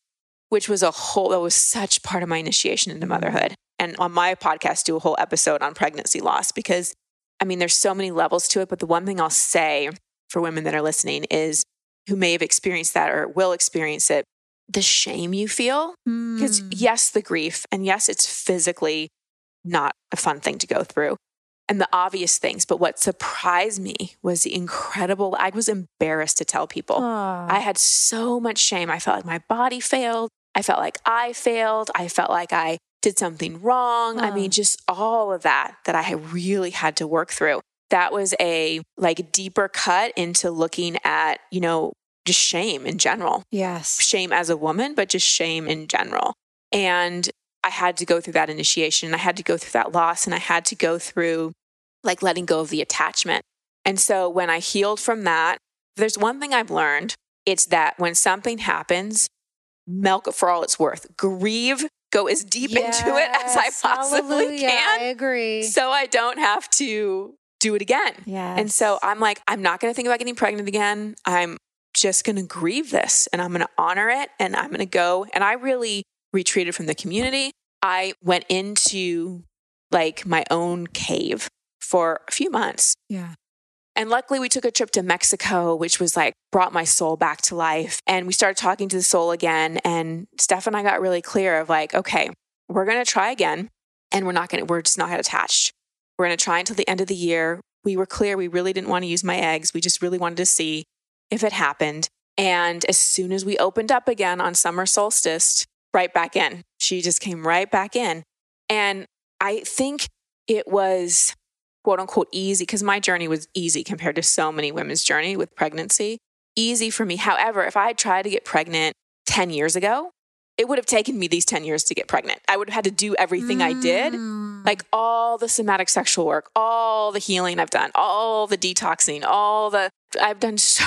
which was a whole, that was such part of my initiation into motherhood. And on my podcast, do a whole episode on pregnancy loss because I mean, there's so many levels to it. But the one thing I'll say for women that are listening is who may have experienced that or will experience it the shame you feel. Because, mm. yes, the grief, and yes, it's physically not a fun thing to go through, and the obvious things. But what surprised me was the incredible, I was embarrassed to tell people. Aww. I had so much shame. I felt like my body failed. I felt like I failed. I felt like I did something wrong. I mean, just all of that that I really had to work through. That was a like deeper cut into looking at, you know, just shame in general. Yes. Shame as a woman, but just shame in general. And I had to go through that initiation. I had to go through that loss and I had to go through like letting go of the attachment. And so when I healed from that, there's one thing I've learned it's that when something happens, milk it for all it's worth, grieve, go as deep Yes, into it as I possibly can. I agree. So I don't have to do it again. And so I'm like, I'm not going to think about getting pregnant again. I'm just going to grieve this and I'm going to honor it and I'm going to go. And I really retreated from the community. I went into like my own cave for a few months. yeah. And luckily, we took a trip to Mexico, which was like brought my soul back to life. And we started talking to the soul again. And Steph and I got really clear of like, okay, we're going to try again. And we're not going to, we're just not attached. We're going to try until the end of the year. We were clear we really didn't want to use my eggs. We just really wanted to see if it happened. And as soon as we opened up again on summer solstice, right back in. She just came right back in. And I think it was quote unquote easy because my journey was easy compared to so many women's journey with pregnancy. Easy for me. However, if I had tried to get pregnant 10 years ago, it would have taken me these 10 years to get pregnant. I would have had to do everything I did Mm. like all the somatic sexual work, all the healing I've done, all the detoxing, all the, I've done so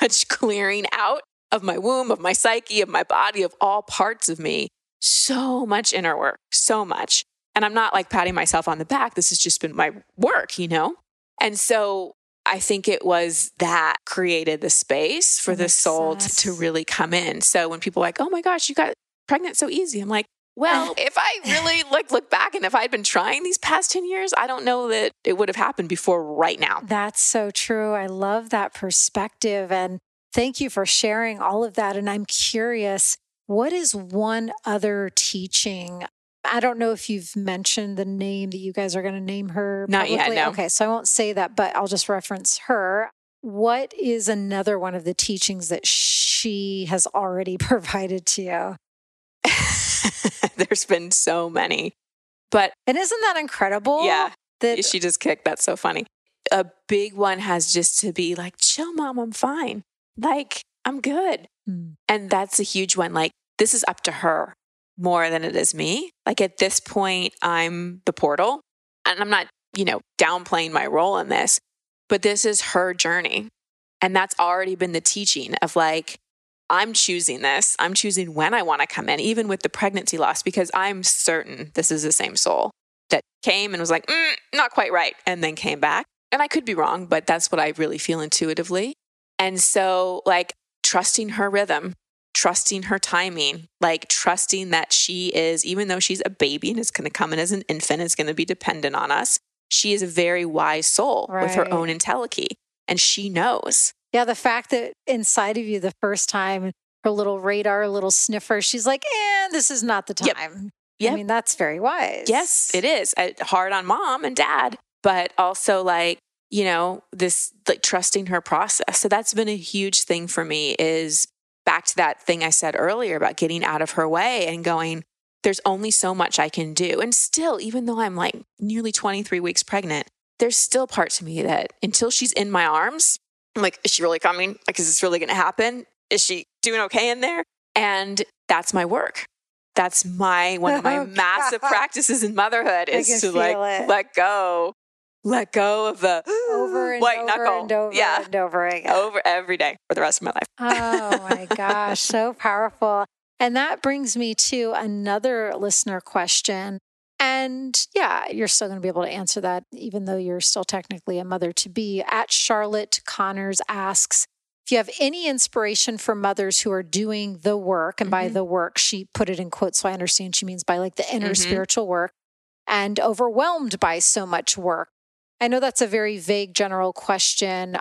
much clearing out of my womb, of my psyche, of my body, of all parts of me. So much inner work, so much. And I'm not like patting myself on the back. This has just been my work, you know? And so I think it was that created the space for the soul to, to really come in. So when people are like, oh my gosh, you got pregnant so easy, I'm like, well, if I really like look back and if I'd been trying these past 10 years, I don't know that it would have happened before right now. That's so true. I love that perspective. And thank you for sharing all of that. And I'm curious, what is one other teaching? I don't know if you've mentioned the name that you guys are going to name her. Not yet, no. Okay, so I won't say that, but I'll just reference her. What is another one of the teachings that she has already provided to you? There's been so many. But And isn't that incredible? yeah, That she just kicked. That's so funny. A big one has just to be like, chill, mom, I'm fine. Like, I'm good. Hmm. And that's a huge one. Like, this is up to her more than it is me. Like, at this point, I'm the portal. And I'm not, you know, downplaying my role in this, but this is her journey. And that's already been the teaching of like, I'm choosing this. I'm choosing when I want to come in, even with the pregnancy loss, because I'm certain this is the same soul that came and was like, mm, not quite right, and then came back. And I could be wrong, but that's what I really feel intuitively. And so, like, trusting her rhythm, trusting her timing, like, trusting that she is, even though she's a baby and is going to come in as an infant, is going to be dependent on us, she is a very wise soul with her own intellectual. And she knows. Yeah, the fact that inside of you the first time, her little radar, little sniffer, she's like, eh, this is not the time. Yep. I mean, that's very wise. Yes, it is Uh, hard on mom and dad, but also like, you know, this like trusting her process. So that's been a huge thing for me is back to that thing I said earlier about getting out of her way and going, there's only so much I can do. And still, even though I'm like nearly 23 weeks pregnant, there's still parts of me that until she's in my arms, I'm like, is she really coming? Like, is this really going to happen? Is she doing okay in there? And that's my work. That's my one of my massive practices in motherhood is to like it. let go, let go of the Over and white over knuckle. and over yeah, and over again. over every day for the rest of my life. Oh my gosh, so powerful. And that brings me to another listener question. And yeah, you're still going to be able to answer that, even though you're still technically a mother to be. At Charlotte Connors asks if you have any inspiration for mothers who are doing the work, and by Mhm. the work, she put it in quotes, so I understand she means by like the inner Mhm. spiritual work, and overwhelmed by so much work. I know that's a very vague general question.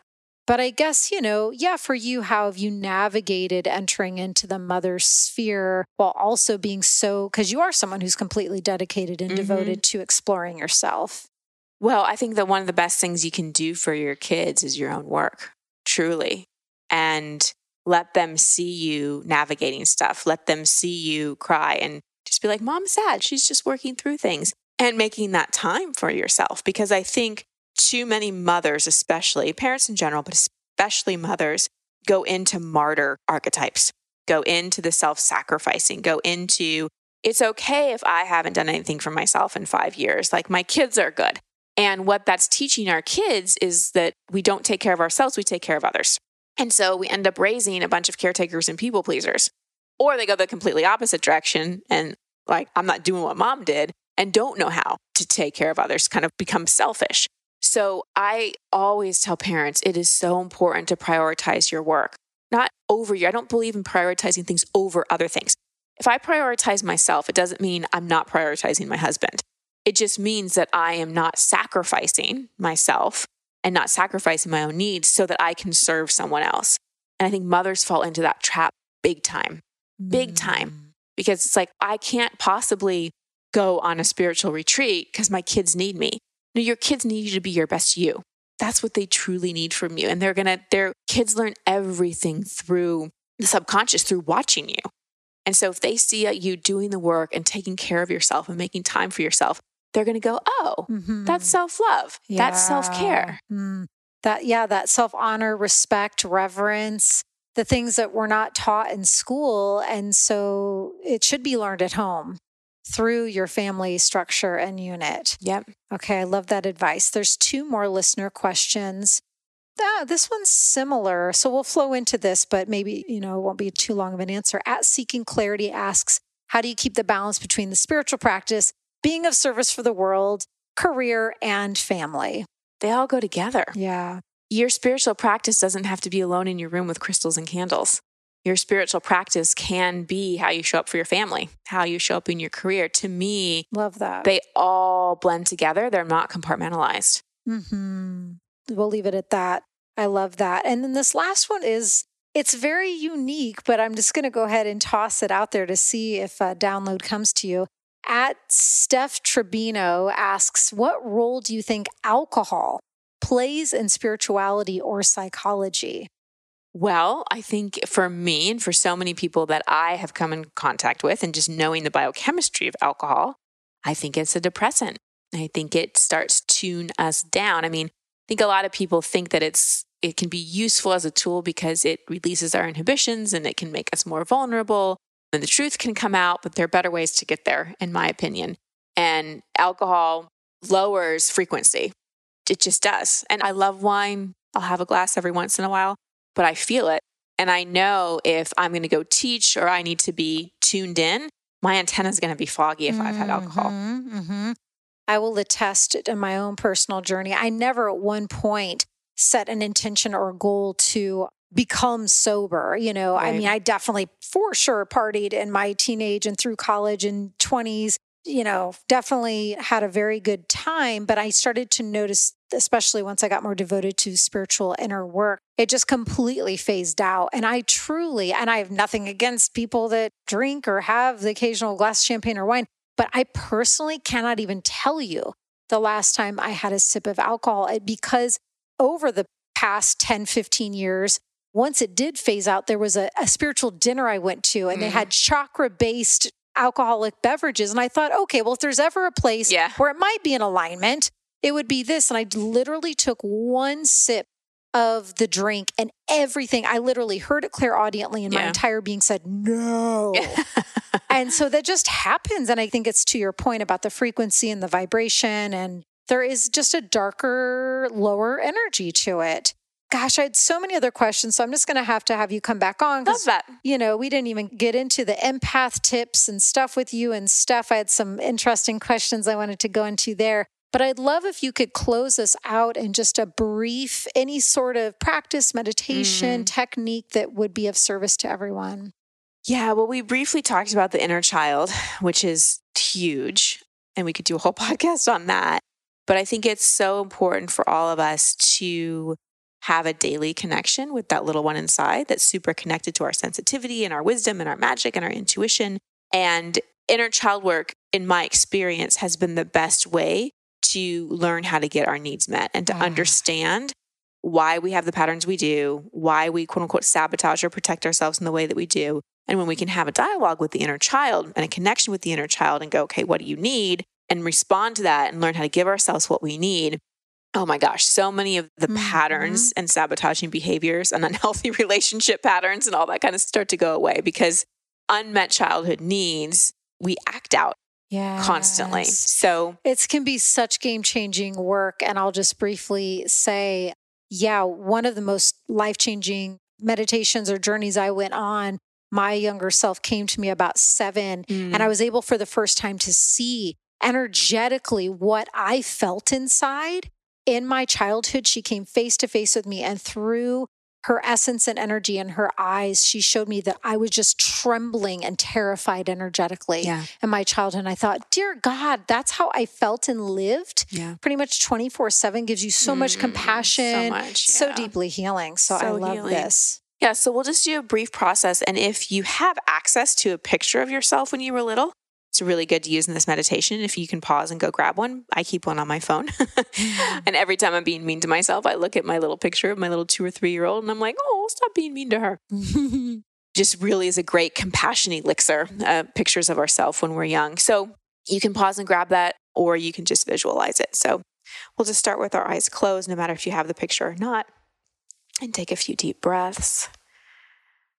But I guess, you know, yeah, for you, how have you navigated entering into the mother sphere while also being so, because you are someone who's completely dedicated and Mhm. devoted to exploring yourself. Well, I think that one of the best things you can do for your kids is your own work, truly. And let them see you navigating stuff. Let them see you cry and just be like, Mom's sad. She's just working through things and making that time for yourself. Because I think too many mothers, especially parents in general, but especially mothers, go into martyr archetypes, go into the self sacrificing, go into it's okay if I haven't done anything for myself in five years. Like my kids are good. And what that's teaching our kids is that we don't take care of ourselves, we take care of others. And so we end up raising a bunch of caretakers and people pleasers. Or they go the completely opposite direction and like, I'm not doing what mom did and don't know how to take care of others, kind of become selfish. So I always tell parents it is so important to prioritize your work, not over you. I don't believe in prioritizing things over other things. If I prioritize myself, it doesn't mean I'm not prioritizing my husband. It just means that I am not sacrificing myself and not sacrificing my own needs so that I can serve someone else. And I think mothers fall into that trap big time, big time, mm. because it's like, I can't possibly go on a spiritual retreat because my kids need me. No, your kids need you to be your best you. That's what they truly need from you. And they're going to, their kids learn everything through the subconscious, through watching you. And so if they see you doing the work and taking care of yourself and making time for yourself, they're going to go, oh, mm-hmm. that's self love. Yeah. That's self care. Mm. That, yeah, that self honor, respect, reverence, the things that were not taught in school. And so it should be learned at home through your family structure and unit. Yep. Okay, I love that advice. There's two more listener questions. Ah, this one's similar. So we'll flow into this, but maybe, you know, it won't be too long of an answer. At Seeking Clarity asks, how do you keep the balance between the spiritual practice, being of service for the world, career, and family? They all go together. Yeah. Your spiritual practice doesn't have to be alone in your room with crystals and candles your spiritual practice can be how you show up for your family, how you show up in your career. To me, love that. They all blend together. They're not compartmentalized. Mm-hmm. We'll leave it at that. I love that. And then this last one is it's very unique, but I'm just going to go ahead and toss it out there to see if a download comes to you. At Steph Tribino asks, What role do you think alcohol plays in spirituality or psychology? Well, I think for me and for so many people that I have come in contact with, and just knowing the biochemistry of alcohol, I think it's a depressant. I think it starts tune us down. I mean, I think a lot of people think that it's it can be useful as a tool because it releases our inhibitions and it can make us more vulnerable and the truth can come out, but there are better ways to get there, in my opinion. And alcohol lowers frequency. It just does. And I love wine. I'll have a glass every once in a while but I feel it. And I know if I'm going to go teach or I need to be tuned in, my antenna is going to be foggy if mm-hmm, I've had alcohol. Mm-hmm, mm-hmm. I will attest in my own personal journey. I never at one point set an intention or goal to become sober. You know, right. I mean, I definitely for sure partied in my teenage and through college and 20s you know, definitely had a very good time. But I started to notice, especially once I got more devoted to spiritual inner work, it just completely phased out. And I truly, and I have nothing against people that drink or have the occasional glass of champagne or wine, but I personally cannot even tell you the last time I had a sip of alcohol eh, because over the past 10, 15 years, once it did phase out, there was a, a spiritual dinner I went to, and mm. they had chakra based alcoholic beverages. And I thought, okay, well, if there's ever a place yeah. where it might be in alignment, it would be this. And I literally took one sip of the drink and everything. I literally heard it clairaudiently, and yeah. my entire being said, no. and so that just happens. And I think it's to your point about the frequency and the vibration. And there is just a darker, lower energy to it. Gosh, I had so many other questions. So I'm just going to have to have you come back on. Love that. You know, we didn't even get into the empath tips and stuff with you and stuff. I had some interesting questions I wanted to go into there. But I'd love if you could close us out in just a brief, any sort of practice, meditation, mm. technique that would be of service to everyone. Yeah, well, we briefly talked about the inner child, which is huge. And we could do a whole podcast on that. But I think it's so important for all of us to have a daily connection with that little one inside that's super connected to our sensitivity and our wisdom and our magic and our intuition. And inner child work, in my experience, has been the best way to learn how to get our needs met and to understand why we have the patterns we do, why we quote unquote sabotage or protect ourselves in the way that we do. And when we can have a dialogue with the inner child and a connection with the inner child and go, okay, what do you need? And respond to that and learn how to give ourselves what we need, oh my gosh, so many of the mm-hmm. patterns and sabotaging behaviors and unhealthy relationship patterns and all that kind of start to go away because unmet childhood needs we act out yes. constantly. So it can be such game changing work. And I'll just briefly say, yeah, one of the most life changing meditations or journeys I went on my younger self came to me about seven, mm. and I was able for the first time to see energetically what I felt inside. In my childhood, she came face to face with me, and through her essence and energy and her eyes, she showed me that I was just trembling and terrified energetically yeah. in my childhood. And I thought, dear God, that's how I felt and lived. Yeah. Pretty much 24 7 gives you so mm, much compassion, so, much, yeah. so deeply healing. So, so I love healing. this. Yeah, so we'll just do a brief process. And if you have access to a picture of yourself when you were little, it's really good to use in this meditation. If you can pause and go grab one, I keep one on my phone. And every time I'm being mean to myself, I look at my little picture of my little two or three year old and I'm like, oh, stop being mean to her. Just really is a great compassion elixir, uh, pictures of ourselves when we're young. So you can pause and grab that, or you can just visualize it. So we'll just start with our eyes closed, no matter if you have the picture or not, and take a few deep breaths.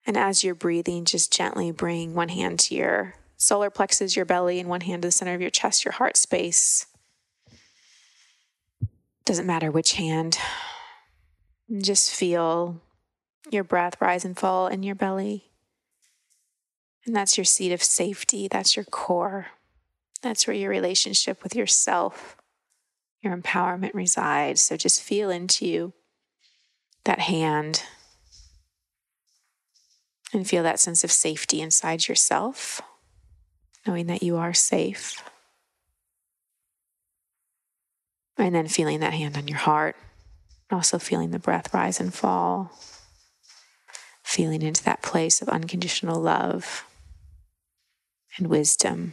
And as you're breathing, just gently bring one hand to your solar plexus, your belly, and one hand to the center of your chest, your heart space. Doesn't matter which hand. Just feel your breath rise and fall in your belly. And that's your seat of safety. That's your core. That's where your relationship with yourself, your empowerment resides. So just feel into that hand and feel that sense of safety inside yourself knowing that you are safe. And then feeling that hand on your heart, also feeling the breath rise and fall, feeling into that place of unconditional love and wisdom,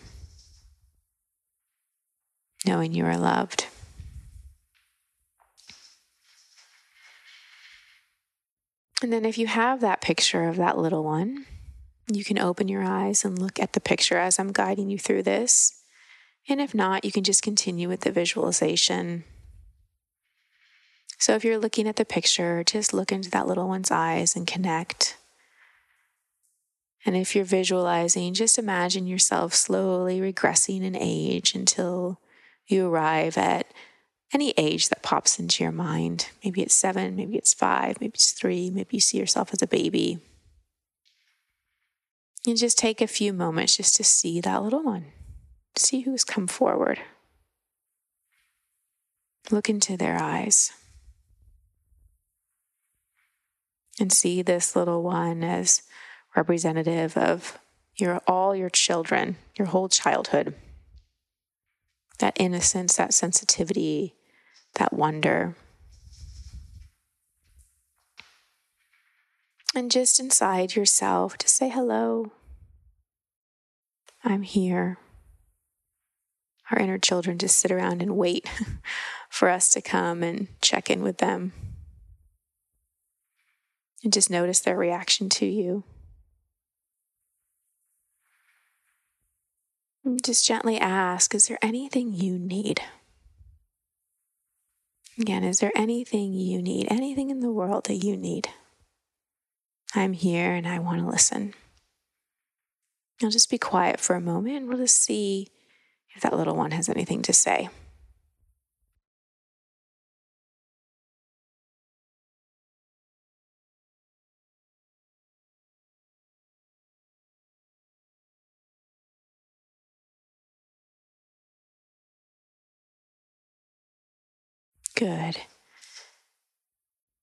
knowing you are loved. And then, if you have that picture of that little one, you can open your eyes and look at the picture as I'm guiding you through this. And if not, you can just continue with the visualization. So if you're looking at the picture, just look into that little one's eyes and connect. And if you're visualizing, just imagine yourself slowly regressing in age until you arrive at any age that pops into your mind. Maybe it's seven, maybe it's five, maybe it's three, maybe you see yourself as a baby. Just take a few moments just to see that little one, see who's come forward. Look into their eyes and see this little one as representative of your all your children, your whole childhood. That innocence, that sensitivity, that wonder. And just inside yourself, to say hello. I'm here. Our inner children just sit around and wait for us to come and check in with them. And just notice their reaction to you. And just gently ask Is there anything you need? Again, is there anything you need? Anything in the world that you need? I'm here and I want to listen. I'll just be quiet for a moment and we'll just see if that little one has anything to say. Good.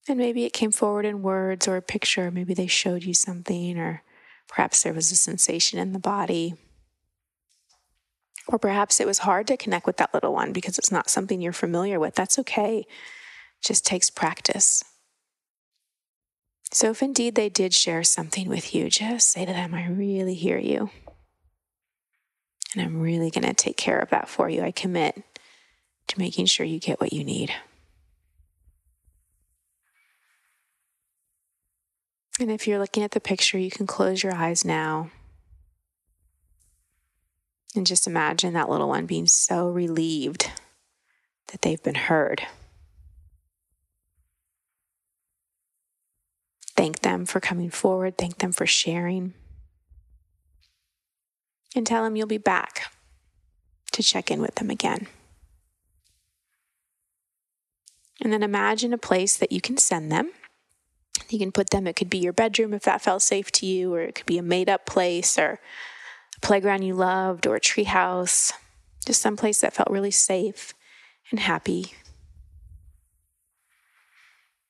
And maybe it came forward in words or a picture. Maybe they showed you something, or perhaps there was a sensation in the body. Or perhaps it was hard to connect with that little one because it's not something you're familiar with. That's okay. It just takes practice. So, if indeed they did share something with you, just say to them, I really hear you. And I'm really going to take care of that for you. I commit to making sure you get what you need. And if you're looking at the picture, you can close your eyes now. And just imagine that little one being so relieved that they've been heard. Thank them for coming forward. Thank them for sharing. And tell them you'll be back to check in with them again. And then imagine a place that you can send them You can put them, it could be your bedroom if that felt safe to you, or it could be a made up place, or a playground you loved, or a treehouse, just some place that felt really safe and happy.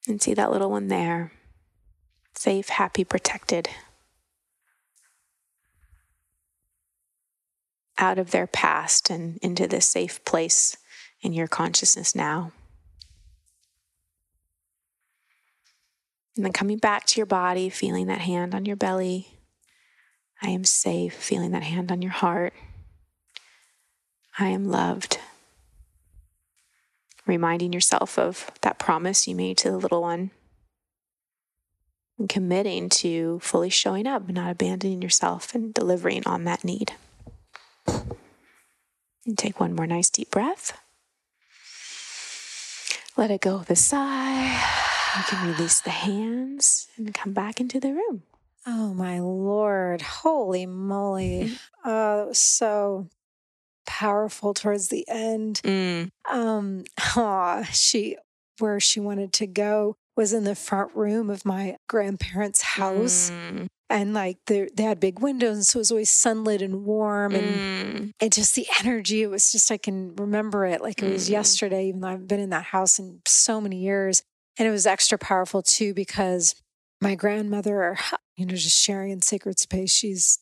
And see that little one there, safe, happy, protected. Out of their past and into this safe place in your consciousness now. And then coming back to your body, feeling that hand on your belly. I am safe, feeling that hand on your heart. I am loved. Reminding yourself of that promise you made to the little one. And committing to fully showing up, not abandoning yourself and delivering on that need. And take one more nice deep breath. Let it go with a sigh. You can release the hands and come back into the room. Oh my lord! Holy moly! Oh, that was so powerful towards the end. Mm. Um, aw, she where she wanted to go was in the front room of my grandparents' house. Mm. And like they they had big windows, so it was always sunlit and warm, and Mm. and just the energy. It was just I can remember it like it was Mm. yesterday, even though I've been in that house in so many years. And it was extra powerful too because my grandmother, you know, just sharing in sacred space, she's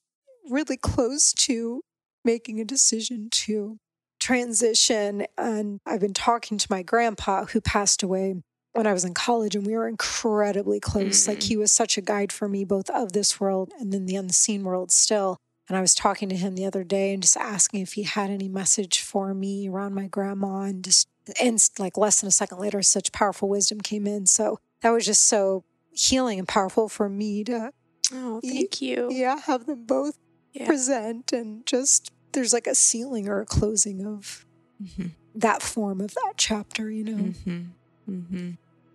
really close to making a decision to transition. And I've been talking to my grandpa who passed away when I was in college, and we were incredibly close. Like Mm. he was such a guide for me, both of this world and then the unseen world still. And I was talking to him the other day and just asking if he had any message for me around my grandma and just and like less than a second later such powerful wisdom came in. So that was just so healing and powerful for me to Oh, thank you. yeah, have them both Yeah. present and just there's like a sealing or a closing of Mhm. that form of that chapter, you know. Mm-hmm. Mm-hmm.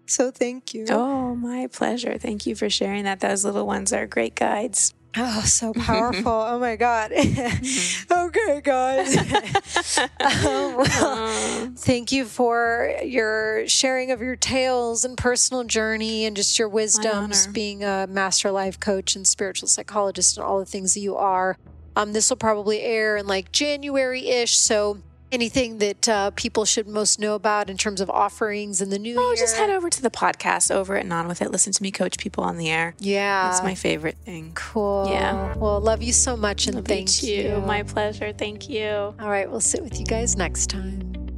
So thank you. Oh, my pleasure. Thank you for sharing that. Those little ones are great guides. Oh, so powerful. oh my God. Okay, guys. Um, well, Oh. Thank you for your sharing of your tales and personal journey and just your wisdoms being a master life coach and spiritual psychologist and all the things that you are. Um, this will probably air in like January ish. So anything that uh, people should most know about in terms of offerings in the new Oh, year? just head over to the podcast over at Non With It. Listen to me coach people on the air. Yeah. That's my favorite thing. cool. Yeah. Well, love you so much and Love thank you. you. My pleasure. Thank you. All right, we'll sit with you guys next time.